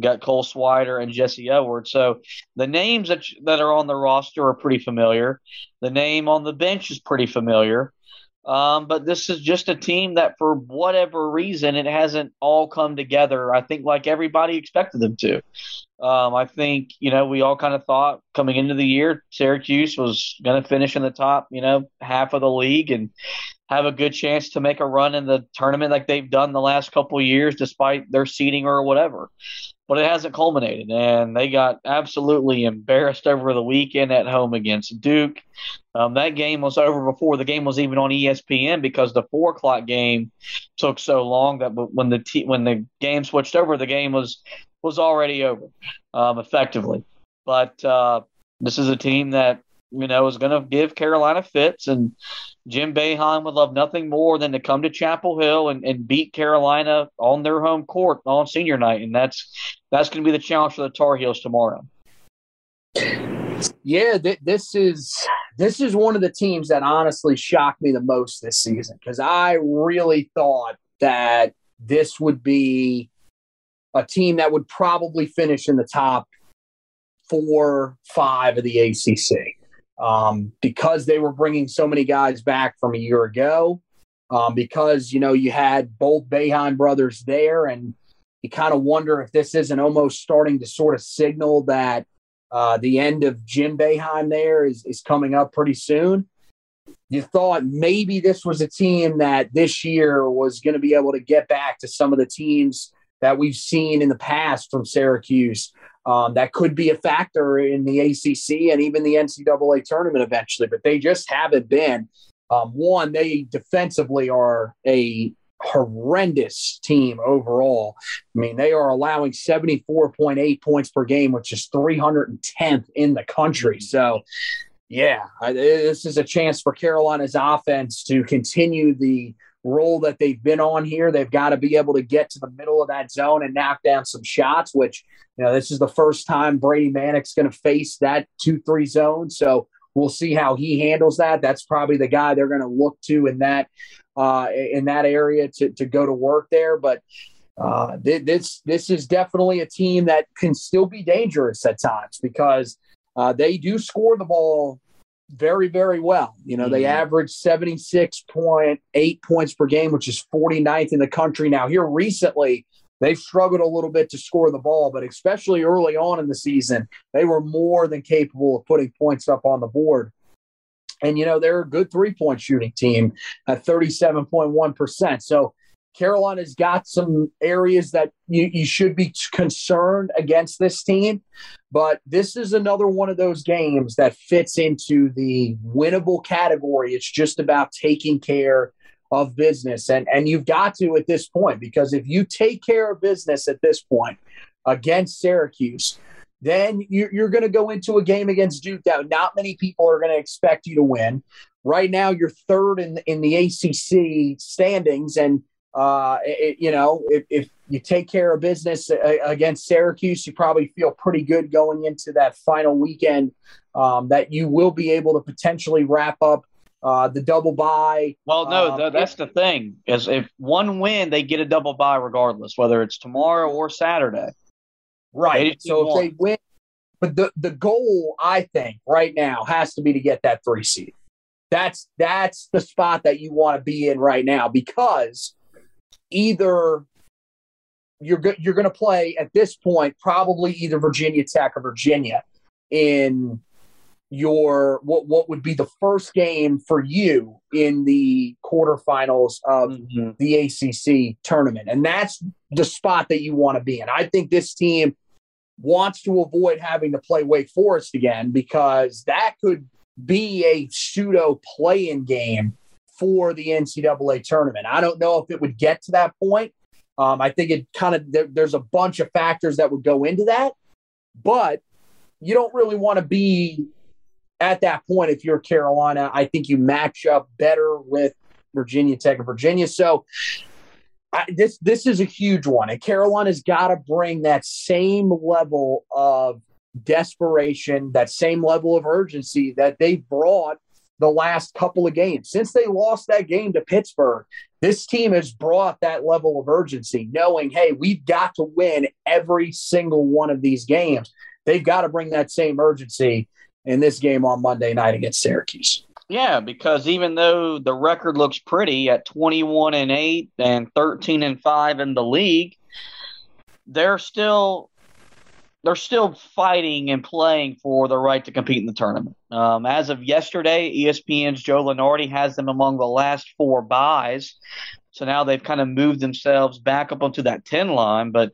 Got Cole Swider and Jesse Edwards. So the names that, that are on the roster are pretty familiar. The name on the bench is pretty familiar. Um, but this is just a team that, for whatever reason, it hasn't all come together. I think like everybody expected them to. Um, I think you know we all kind of thought coming into the year Syracuse was going to finish in the top, you know, half of the league and have a good chance to make a run in the tournament like they've done the last couple years, despite their seeding or whatever. But it hasn't culminated, and they got absolutely embarrassed over the weekend at home against Duke. Um, that game was over before the game was even on ESPN because the four o'clock game took so long that when the t- when the game switched over, the game was was already over, um, effectively. But uh, this is a team that you know is going to give Carolina fits, and Jim Boeheim would love nothing more than to come to Chapel Hill and, and beat Carolina on their home court on senior night, and that's that's going to be the challenge for the Tar Heels tomorrow. Yeah, th- this is this is one of the teams that honestly shocked me the most this season because I really thought that this would be a team that would probably finish in the top four, five of the ACC um, because they were bringing so many guys back from a year ago. Um, because you know you had both Boeheim brothers there, and you kind of wonder if this isn't almost starting to sort of signal that uh, the end of Jim Boeheim there is is coming up pretty soon. You thought maybe this was a team that this year was going to be able to get back to some of the teams that we've seen in the past from Syracuse. Um, that could be a factor in the ACC and even the NCAA tournament eventually, but they just haven't been. Um, one, they defensively are a horrendous team overall. I mean, they are allowing 74.8 points per game, which is 310th in the country. So, yeah, this is a chance for Carolina's offense to continue the role that they've been on here. They've got to be able to get to the middle of that zone and knock down some shots, which, you know, this is the first time Brady Manek's going to face that 2 3 zone. So we'll see how he handles that. That's probably the guy they're going to look to in that. Uh, in that area to, to go to work there, but uh, this this is definitely a team that can still be dangerous at times because uh, they do score the ball very, very well. You know, mm-hmm. they average 76.8 points per game, which is 49th in the country. Now, here recently, they've struggled a little bit to score the ball, but especially early on in the season, they were more than capable of putting points up on the board. And, you know, they're a good three point shooting team at 37.1%. So, Carolina's got some areas that you, you should be concerned against this team, but this is another one of those games that fits into the winnable category. It's just about taking care of business. And, and you've got to at this point, because if you take care of business at this point against Syracuse, then you're, you're going to go into a game against Duke that not many people are going to expect you to win. Right now, you're third in, in the ACC standings, and uh, it, you know, if, if, you take care of business uh, against Syracuse, you probably feel pretty good going into that final weekend um, that you will be able to potentially wrap up uh, the double bye. Well, no, um, that's the thing is if one win, they get a double bye regardless, whether it's tomorrow or Saturday. Right. So if they win, but the the goal I think right now has to be to get that three seed. That's that's the spot that you want to be in right now because either you're go- you're going to play at this point probably either Virginia Tech or Virginia in your what what would be the first game for you in the quarterfinals of mm-hmm. the ACC tournament, and that's the spot that you want to be in. I think this team wants to avoid having to play Wake Forest again because that could be a pseudo play-in game for the NCAA tournament. I don't know if it would get to that point. Um, I think it kind of there, there's a bunch of factors that would go into that, but you don't really want to be at that point if you're Carolina. I think you match up better with Virginia Tech and Virginia. So I, this this is a huge one, and Carolina's got to bring that same level of desperation, that same level of urgency that they brought the last couple of games. Since they lost that game to Pittsburgh, this team has brought that level of urgency, knowing, hey, we've got to win every single one of these games. They've got to bring that same urgency in this game on Monday night against Syracuse. Yeah, because even though the record looks pretty at 21 and 8 and 13 and 5 in the league, they're still they're still fighting and playing for the right to compete in the tournament. Um, as of yesterday, ESPN's Joe Lunardi has them among the last four byes. So now they've kind of moved themselves back up onto that 10 line. But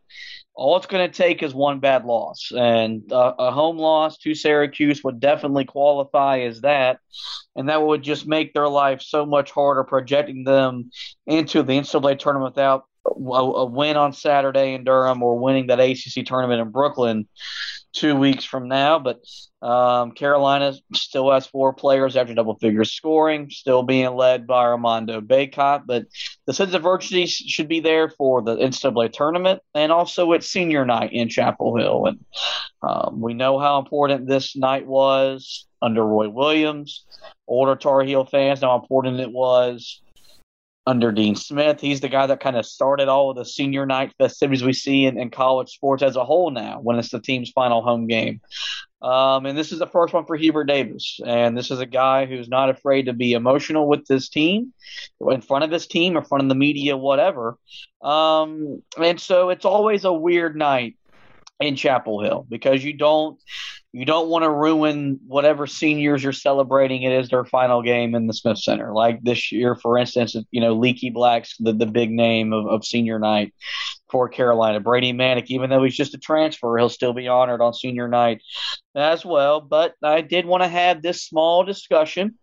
all it's going to take is one bad loss. And uh, a home loss to Syracuse would definitely qualify as that. And that would just make their life so much harder projecting them into the NCAA tournament without a, win on Saturday in Durham or winning that ACC tournament in Brooklyn two weeks from now. But um, Carolina still has four players after double figures scoring, still being led by Armando Bacot. But the sense of urgency should be there for the NCAA tournament and also its senior night in Chapel Hill. And um, we know how important this night was under Roy Williams. Older Tar Heel fans know how important it was under Dean Smith. He's the guy that kind of started all of the senior night festivities we see in, in college sports as a whole now when it's the team's final home game. Um, and this is the first one for Hubert Davis. And this is a guy who's not afraid to be emotional with this team, in front of his team, in front of the media, whatever. Um, and so it's always a weird night in Chapel Hill because you don't you don't want to ruin whatever seniors you're celebrating it is their final game in the Smith Center. Like this year, for instance, you know, Leaky Black's the, the big name of, of senior night for Carolina. Brady Manek, even though he's just a transfer, he'll still be honored on senior night as well. But I did want to have this small discussion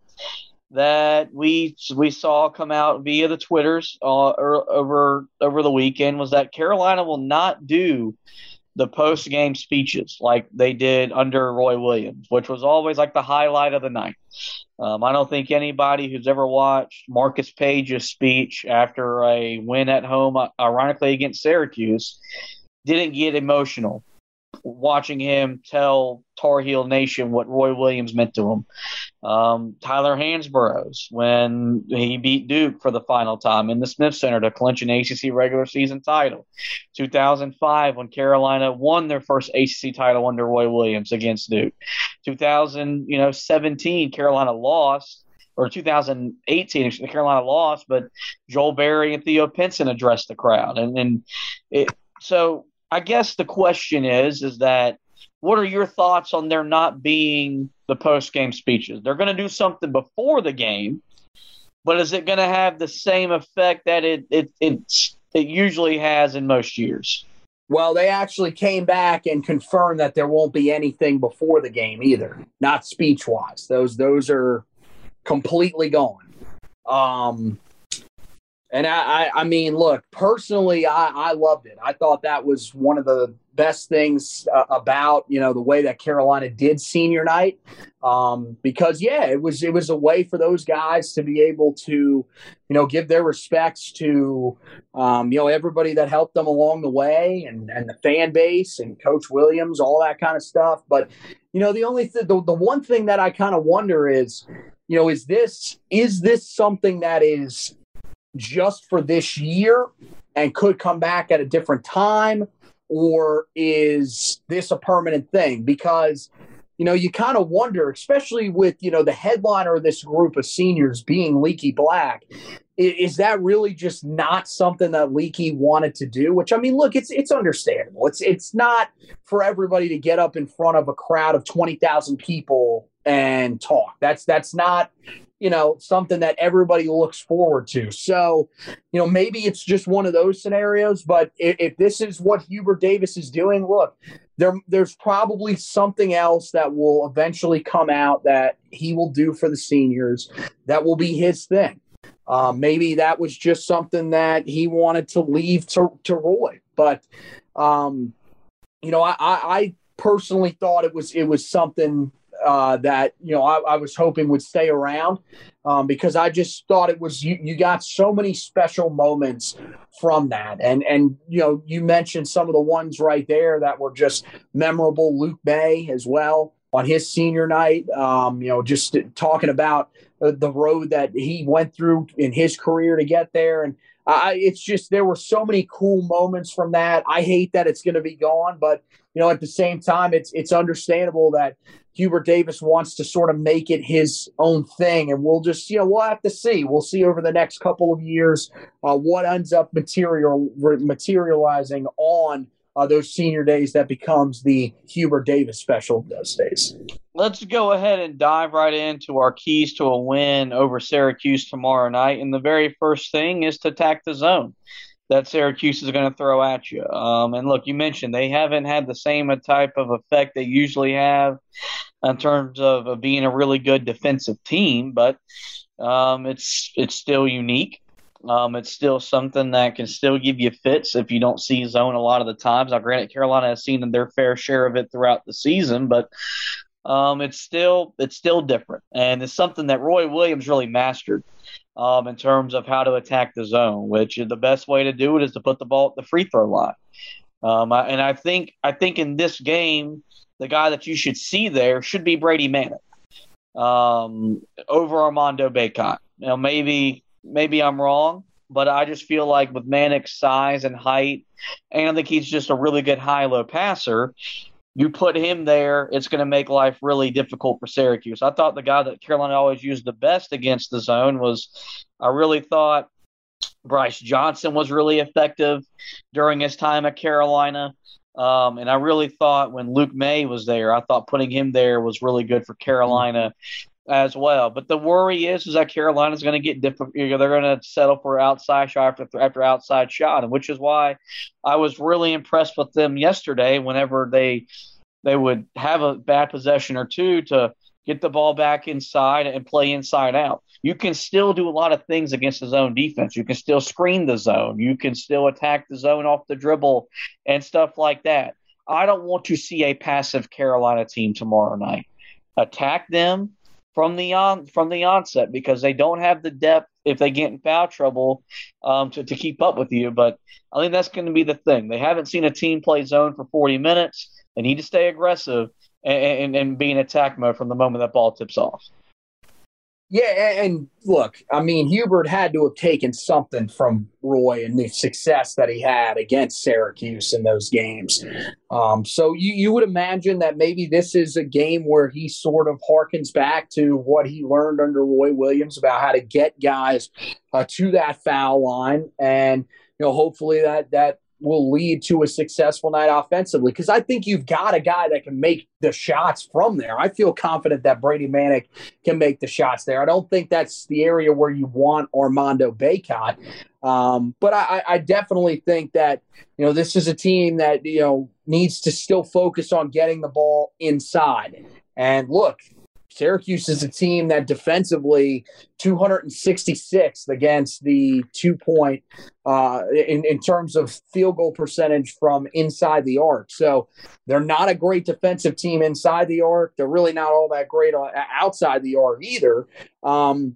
that we we saw come out via the twitters uh, er, over over the weekend was that Carolina will not do the post game speeches like they did under Roy Williams, which was always like the highlight of the night. Um, I don't think anybody who's ever watched Marcus Paige's speech after a win at home, uh, ironically against Syracuse, didn't get emotional watching him tell Tar Heel Nation what Roy Williams meant to him. Um, Tyler Hansbrough's, when he beat Duke for the final time in the Smith Center to clinch an ACC regular season title. 2005 when Carolina won their first ACC title under Roy Williams against Duke. 2000, you know, 17 Carolina lost or 2018, Carolina lost, but Joel Berry and Theo Pinson addressed the crowd, and and it, so I guess the question is, is that what are your thoughts on there not being the post game speeches? They're going to do something before the game, but is it going to have the same effect that it it it's, it usually has in most years? Well, they actually came back and confirmed that there won't be anything before the game either, not speech wise. Those those are completely gone. Um, and I, I, I mean, look, personally, I, I loved it. I thought that was one of the best things uh, about you know the way that Carolina did senior night, um, because yeah, it was it was a way for those guys to be able to you know give their respects to um, you know everybody that helped them along the way and and the fan base and Coach Williams, all that kind of stuff. But you know, the only th- the the one thing that I kind of wonder is you know is this is this something that is just for this year and could come back at a different time? Or is this a permanent thing? Because, you know, you kind of wonder, especially with, you know, the headliner of this group of seniors being Leaky Black, is that really just not something that Leaky wanted to do? Which I mean, look, it's it's understandable. It's it's not for everybody to get up in front of a crowd of twenty thousand people and talk. That's that's not you know something that everybody looks forward to. So, you know, maybe it's just one of those scenarios. But if, if this is what Hubert Davis is doing, look, there there's probably something else that will eventually come out that he will do for the seniors that will be his thing. Um, maybe that was just something that he wanted to leave to, to Roy. But um, you know, I, I personally thought it was it was something uh, that you know I, I, was hoping would stay around um, because I just thought it was you, you got so many special moments from that. And and you know you mentioned some of the ones right there that were just memorable. Luke Maye as well on his senior night um, you know just talking about the road that he went through in his career to get there. And I, it's just there were so many cool moments from that. I hate that it's going to be gone, but you know, at the same time, it's it's understandable that Hubert Davis wants to sort of make it his own thing, and we'll just you know we'll have to see. We'll see over the next couple of years uh, what ends up material materializing on uh, those senior days that becomes the Hubert Davis special those days. Let's go ahead and dive right into our keys to a win over Syracuse tomorrow night. And the very first thing is to attack the zone that Syracuse is going to throw at you. Um, and look, you mentioned they haven't had the same type of effect they usually have in terms of, of being a really good defensive team, but um, it's it's still unique. Um, it's still something that can still give you fits if you don't see zone a lot of the times. Now, granted, Carolina has seen their fair share of it throughout the season, but um, it's still it's still different, and it's something that Roy Williams really mastered um, in terms of how to attack the zone. Which the best way to do it is to put the ball at the free throw line. Um, and I think I think in this game, the guy that you should see there should be Brady Manek um, over Armando Bacot. You know, maybe maybe I'm wrong, but I just feel like with Manek's size and height, and I think he's just a really good high low passer. You put him there, it's going to make life really difficult for Syracuse. I thought the guy that Carolina always used the best against the zone was, I really thought Brice Johnson was really effective during his time at Carolina. Um, and I really thought when Luke Maye was there, I thought putting him there was really good for Carolina as well. But the worry is is that Carolina's going to get different. They're going to settle for outside shot after after outside shot, and which is why I was really impressed with them yesterday. Whenever they they would have a bad possession or two to get the ball back inside and play inside out. You can still do a lot of things against the zone defense. You can still screen the zone. You can still attack the zone off the dribble and stuff like that. I don't want to see a passive Carolina team tomorrow night. Attack them, from the on from the onset because they don't have the depth if they get in foul trouble um, to, to keep up with you. But I think that's going to be the thing. They haven't seen a team play zone for 40 minutes. They need to stay aggressive and, and, and be in attack mode from the moment that ball tips off. Yeah, and look, I mean, Hubert had to have taken something from Roy and the success that he had against Syracuse in those games. Um, so you, you would imagine that maybe this is a game where he sort of harkens back to what he learned under Roy Williams about how to get guys uh, to that foul line, and you know, hopefully that that will lead to a successful night offensively because I think you've got a guy that can make the shots from there. I feel confident that Brady Manek can make the shots there. I don't think that's the area where you want Armando Bacot. Um, but I, I definitely think that, you know, this is a team that, you know, needs to still focus on getting the ball inside. And look, Syracuse is a team that defensively 266th against the two point uh, in, in terms of field goal percentage from inside the arc. So they're not a great defensive team inside the arc. They're really not all that great outside the arc either. Um,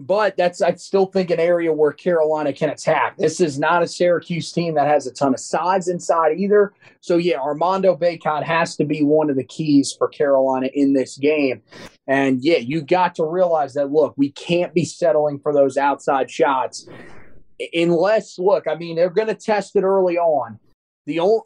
but that's I still think an area where Carolina can attack. This is not a Syracuse team that has a ton of sides inside either. So yeah, Armando Bacot has to be one of the keys for Carolina in this game. And yeah, you got to realize that look, we can't be settling for those outside shots unless look, I mean, they're going to test it early on. The only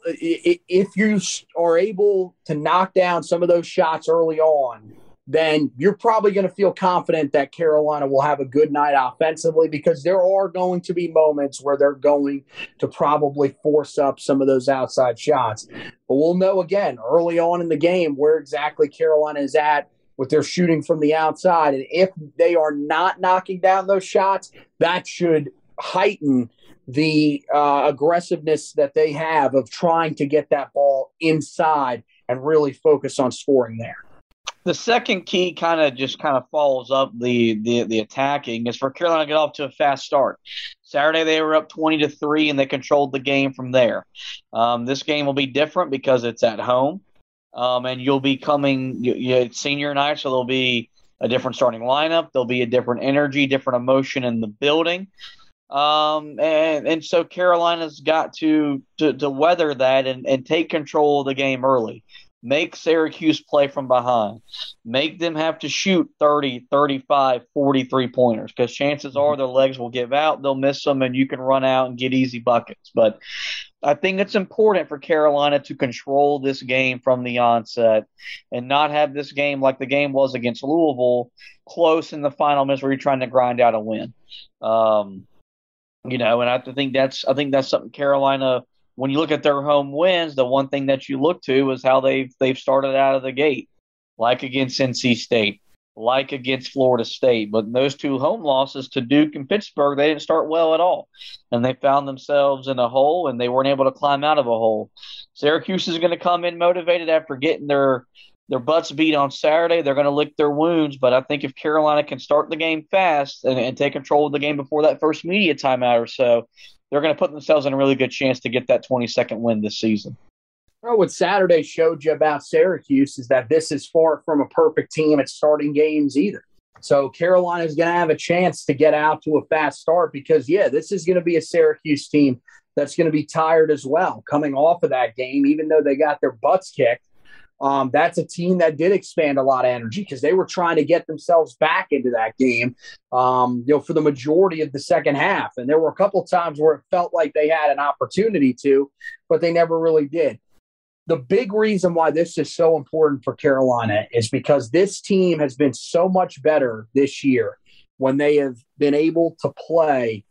if you are able to knock down some of those shots early on, then you're probably going to feel confident that Carolina will have a good night offensively because there are going to be moments where they're going to probably force up some of those outside shots. But we'll know again early on in the game where exactly Carolina is at with their shooting from the outside. And if they are not knocking down those shots, that should heighten the uh, aggressiveness that they have of trying to get that ball inside and really focus on scoring there. The second key kind of just kind of follows up the, the the attacking is for Carolina to get off to a fast start. Saturday they were up twenty to three and they controlled the game from there. Um, this game will be different because it's at home, um, and you'll be coming you, you, senior night, so there'll be a different starting lineup. There'll be a different energy, different emotion in the building. Um, and, and so Carolina's got to, to, to weather that and, and take control of the game early. Make Syracuse play from behind. Make them have to shoot 30, 35, 43 pointers because chances are their legs will give out. They'll miss them and you can run out and get easy buckets. But I think it's important for Carolina to control this game from the onset and not have this game like the game was against Louisville close in the final minutes where you're trying to grind out a win. Um, you know, and I think that's I think that's something Carolina. When you look at their home wins, the one thing that you look to is how they've they've started out of the gate, like against NC State, like against Florida State. But those two home losses to Duke and Pittsburgh, they didn't start well at all, and they found themselves in a hole, and they weren't able to climb out of a hole. Syracuse is going to come in motivated after getting their their butts beat on Saturday. They're going to lick their wounds. But I think if Carolina can start the game fast and, and take control of the game before that first media timeout or so, they're going to put themselves in a really good chance to get that 22nd win this season. Well, what Saturday showed you about Syracuse is that this is far from a perfect team at starting games either. So Carolina is going to have a chance to get out to a fast start because, yeah, this is going to be a Syracuse team that's going to be tired as well coming off of that game, even though they got their butts kicked um, that's a team that did expand a lot of energy because they were trying to get themselves back into that game, um, you know, for the majority of the second half. And there were a couple times where it felt like they had an opportunity to, but they never really did. The big reason why this is so important for Carolina is because this team has been so much better this year when they have been able to play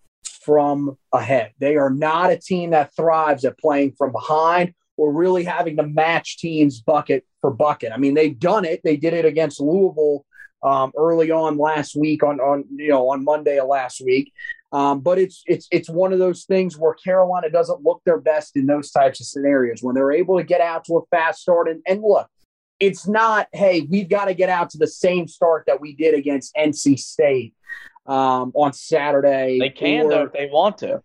from ahead. They are not a team that thrives at playing from behind or really having to match teams bucket for bucket. I mean, they've done it. They did it against Louisville um, early on last week on on you know on Monday of last week. Um, but it's it's it's one of those things where Carolina doesn't look their best in those types of scenarios when they're able to get out to a fast start. And, and look, it's not hey we've got to get out to the same start that we did against NC State um, on Saturday. They can or, though if they want to.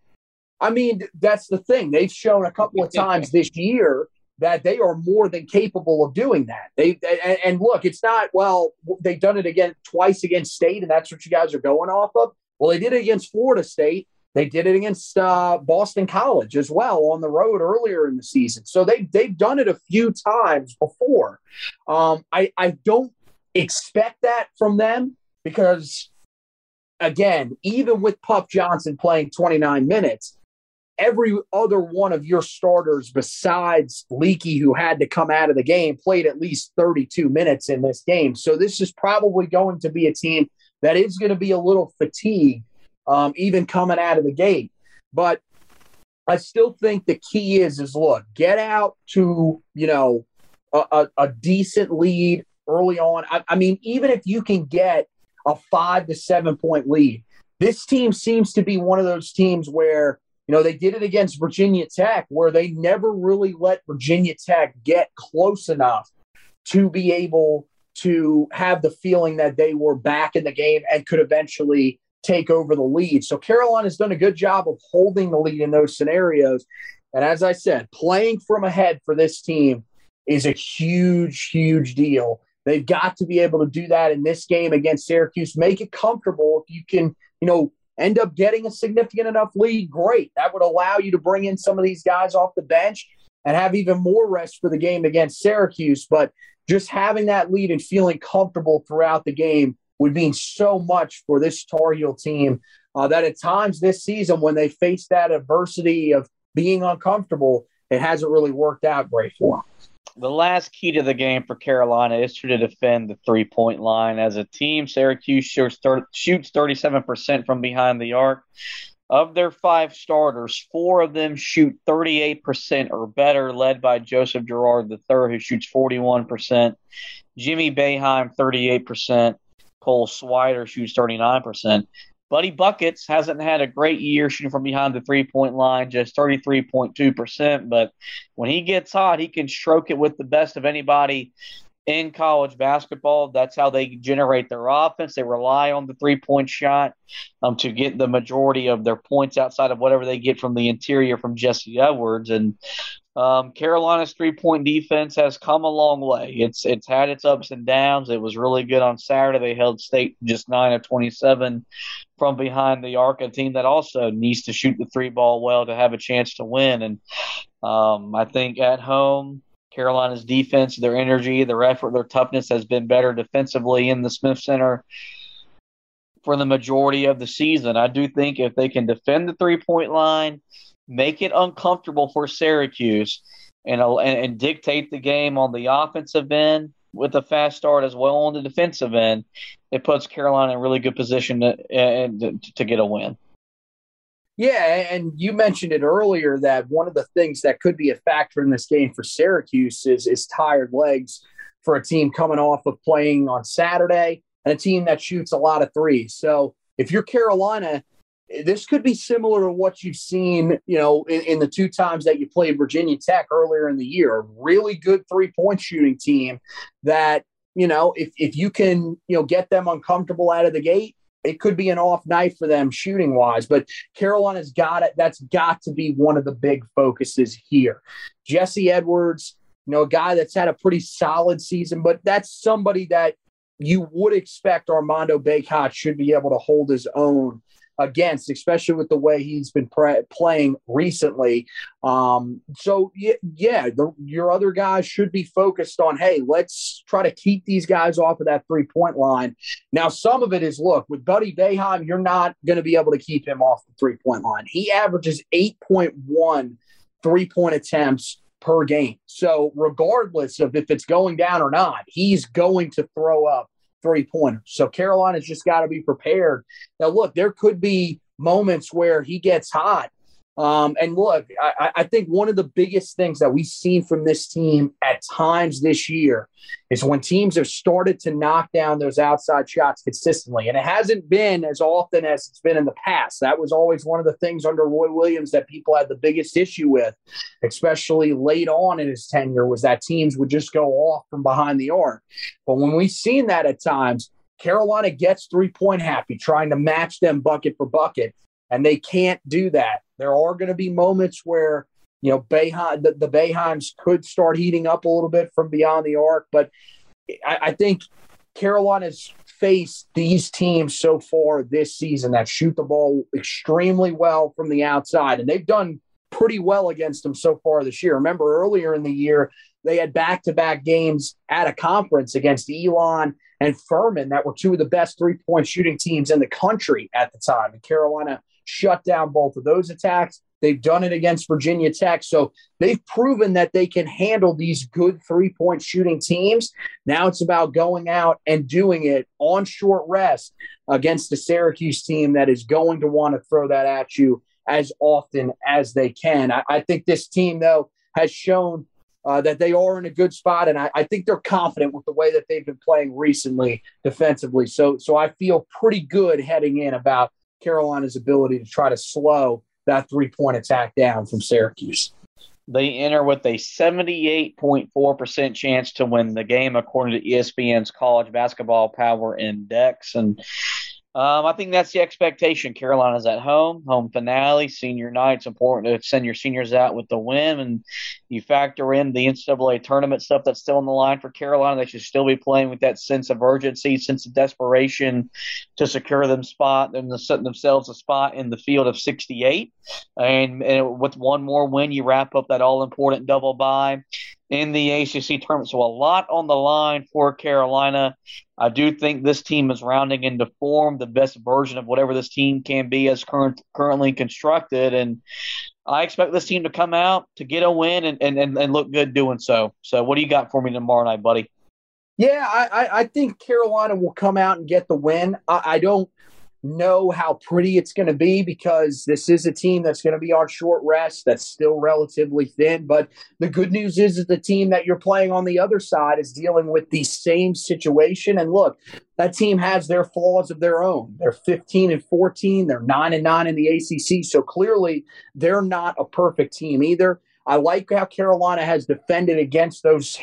I mean, that's the thing. They've shown a couple of times this year that they are more than capable of doing that. They and, and, look, it's not well. They've done it again twice against State, and that's what you guys are going off of. Well, they did it against Florida State. They did it against uh, Boston College as well on the road earlier in the season. So they they've done it a few times before. Um, I I don't expect that from them because again, even with Puff Johnson playing 29 minutes, every other one of your starters besides Leaky, who had to come out of the game, played at least 32 minutes in this game. So this is probably going to be a team that is going to be a little fatigued, um, even coming out of the gate. But I still think the key is is look, get out to you know a, a, a decent lead early on. I, I mean, even if you can get a five to seven point lead, this team seems to be one of those teams where you know, they did it against Virginia Tech where they never really let Virginia Tech get close enough to be able to have the feeling that they were back in the game and could eventually take over the lead. So Carolina's done a good job of holding the lead in those scenarios. And as I said, playing from ahead for this team is a huge, huge deal. They've got to be able to do that in this game against Syracuse. Make it comfortable if you can, you know, end up getting a significant enough lead, great. That would allow you to bring in some of these guys off the bench and have even more rest for the game against Syracuse. But just having that lead and feeling comfortable throughout the game would mean so much for this Tar Heel team uh, that at times this season, when they face that adversity of being uncomfortable, it hasn't really worked out great for them the last key to the game for Carolina is to defend the three point line. As a team, Syracuse shoots 37% from behind the arc. of their five starters, four of them shoot 38% or better, led by Joseph Girard III, who shoots 41%, Jimmy Boeheim, 38%, Cole Swider shoots 39%. Buddy Buckets hasn't had a great year shooting from behind the three point line, just 33.2%. But when he gets hot, he can stroke it with the best of anybody in college basketball. That's how they generate their offense. They rely on the three point shot um, to get the majority of their points outside of whatever they get from the interior from Jesse Edwards. And um, Carolina's three point defense has come a long way. It's it's had its ups and downs. It was really good on Saturday. They held state just nine of twenty seven from behind the arc, a team that also needs to shoot the three ball well to have a chance to win. And um, I think at home, Carolina's defense, their energy, their effort, their toughness has been better defensively in the Smith Center for the majority of the season. I do think if they can defend the three point line, make it uncomfortable for Syracuse, and, and, and dictate the game on the offensive end with a fast start as well on the defensive end, it puts Carolina in a really good position to, to, to get a win. Yeah, and you mentioned it earlier that one of the things that could be a factor in this game for Syracuse is is tired legs for a team coming off of playing on Saturday and a team that shoots a lot of threes. So if you're Carolina, this could be similar to what you've seen, you know, in, in the two times that you played Virginia Tech earlier in the year. A really good three point shooting team that, you know, if, if you can, you know, get them uncomfortable out of the gate, it could be an off night for them shooting wise, but Carolina's got it. That's got to be one of the big focuses here. Jesse Edwards, you know, a guy that's had a pretty solid season, but that's somebody that you would expect Armando Bacot should be able to hold his own against, especially with the way he's been pre- playing recently. Um, so yeah, yeah the, your other guys should be focused on, hey, let's try to keep these guys off of that three point line. Now, some of it is look with Buddy Boeheim, you're not going to be able to keep him off the three point line. He averages 8.1 three point attempts per game. So regardless of if it's going down or not, he's going to throw up three pointers. So Carolina's just got to be prepared. Now, look, there could be moments where he gets hot um, and look, I, I, think one of the biggest things that we've seen from this team at times this year is when teams have started to knock down those outside shots consistently. And it hasn't been as often as it's been in the past. That was always one of the things under Roy Williams that people had the biggest issue with, especially late on in his tenure, was that teams would just go off from behind the arc. But when we've seen that at times, Carolina gets three point happy, trying to match them bucket for bucket and they can't do that. There are going to be moments where you know the, the Boeheims could start heating up a little bit from beyond the arc, but I, I think Carolina's faced these teams so far this season that shoot the ball extremely well from the outside, and they've done pretty well against them so far this year. Remember earlier in the year, they had back to back games at a conference against Elon and Furman that were two of the best three point shooting teams in the country at the time. And Carolina shut down both of those attacks. They've done it against Virginia Tech. So they've proven that they can handle these good three point shooting teams. Now it's about going out and doing it on short rest against the Syracuse team that is going to want to throw that at you as often as they can. I, I think this team, though, has shown uh, that they are in a good spot, and I, I, think they're confident with the way that they've been playing recently defensively. So, so I feel pretty good heading in about Carolina's ability to try to slow that three point attack down from Syracuse. They enter with a 78.4% chance to win the game, according to ESPN's College Basketball Power Index. And um, I think that's the expectation. Carolina's at home, home finale, senior night. It's important to send your seniors out with the win, and you factor in the NCAA tournament stuff that's still on the line for Carolina. They should still be playing with that sense of urgency, sense of desperation to secure them spot and to set themselves a spot in the field of 68. And, and with one more win, you wrap up that all important double bye in the ACC tournament. So a lot on the line for Carolina. I do think this team is rounding into form, the best version of whatever this team can be as current, currently constructed. And I expect this team to come out to get a win and, and, and, look good doing so. So what do you got for me tomorrow night, buddy? Yeah, I, I think Carolina will come out and get the win. I, I don't know how pretty it's going to be because this is a team that's going to be on short rest, that's still relatively thin. But the good news is that the team that you're playing on the other side is dealing with the same situation. And look, that team has their flaws of their own. They're 15 and 14, they're 9 and 9 in the ACC. So clearly, they're not a perfect team either. I like how Carolina has defended against those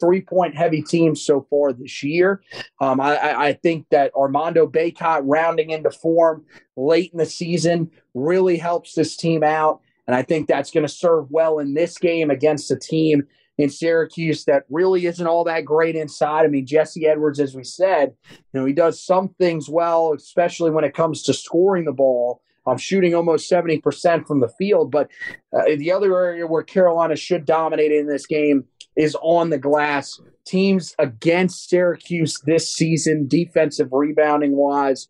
three point heavy teams so far this year. Um, I, I, think that Armando Bacot rounding into form late in the season really helps this team out. And I think that's going to serve well in this game against a team in Syracuse that really isn't all that great inside. I mean, Jesse Edwards, as we said, you know, he does some things well, especially when it comes to scoring the ball. I'm shooting almost 70% from the field. But uh, the other area where Carolina should dominate in this game is on the glass. Teams against Syracuse this season, defensive rebounding wise,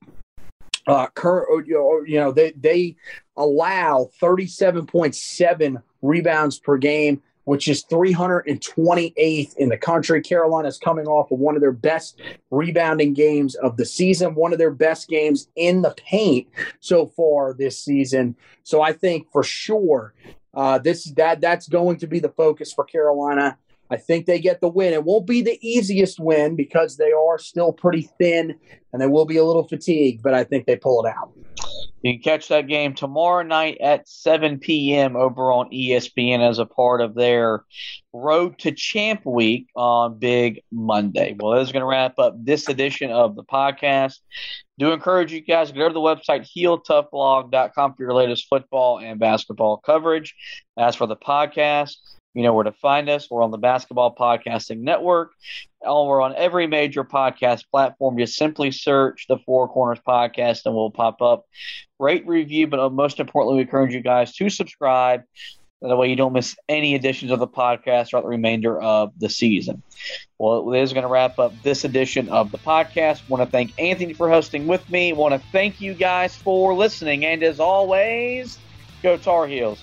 uh, current, you know, they, they allow 37.7 rebounds per game which is 328th in the country. Carolina is coming off of one of their best rebounding games of the season, one of their best games in the paint so far this season. So I think for sure uh, this that that's going to be the focus for Carolina. I think they get the win. It won't be the easiest win because they are still pretty thin and they will be a little fatigued, but I think they pull it out. You can catch that game tomorrow night at 7 p.m. over on ESPN as a part of their Road to Champ Week on Big Monday. Well, that is going to wrap up this edition of the podcast. Do encourage you guys to go to the website heeltoughblog.com for your latest football and basketball coverage. As for the podcast, you know where to find us. We're on the Basketball Podcasting Network. We're on every major podcast platform. Just simply search the Four Corners Podcast and we'll pop up. Rate, review, but most importantly, we encourage you guys to subscribe. That way you don't miss any editions of the podcast throughout the remainder of the season. Well, it is going to wrap up this edition of the podcast. want to thank Anthony for hosting with me. want to thank you guys for listening. And as always, go Tar Heels.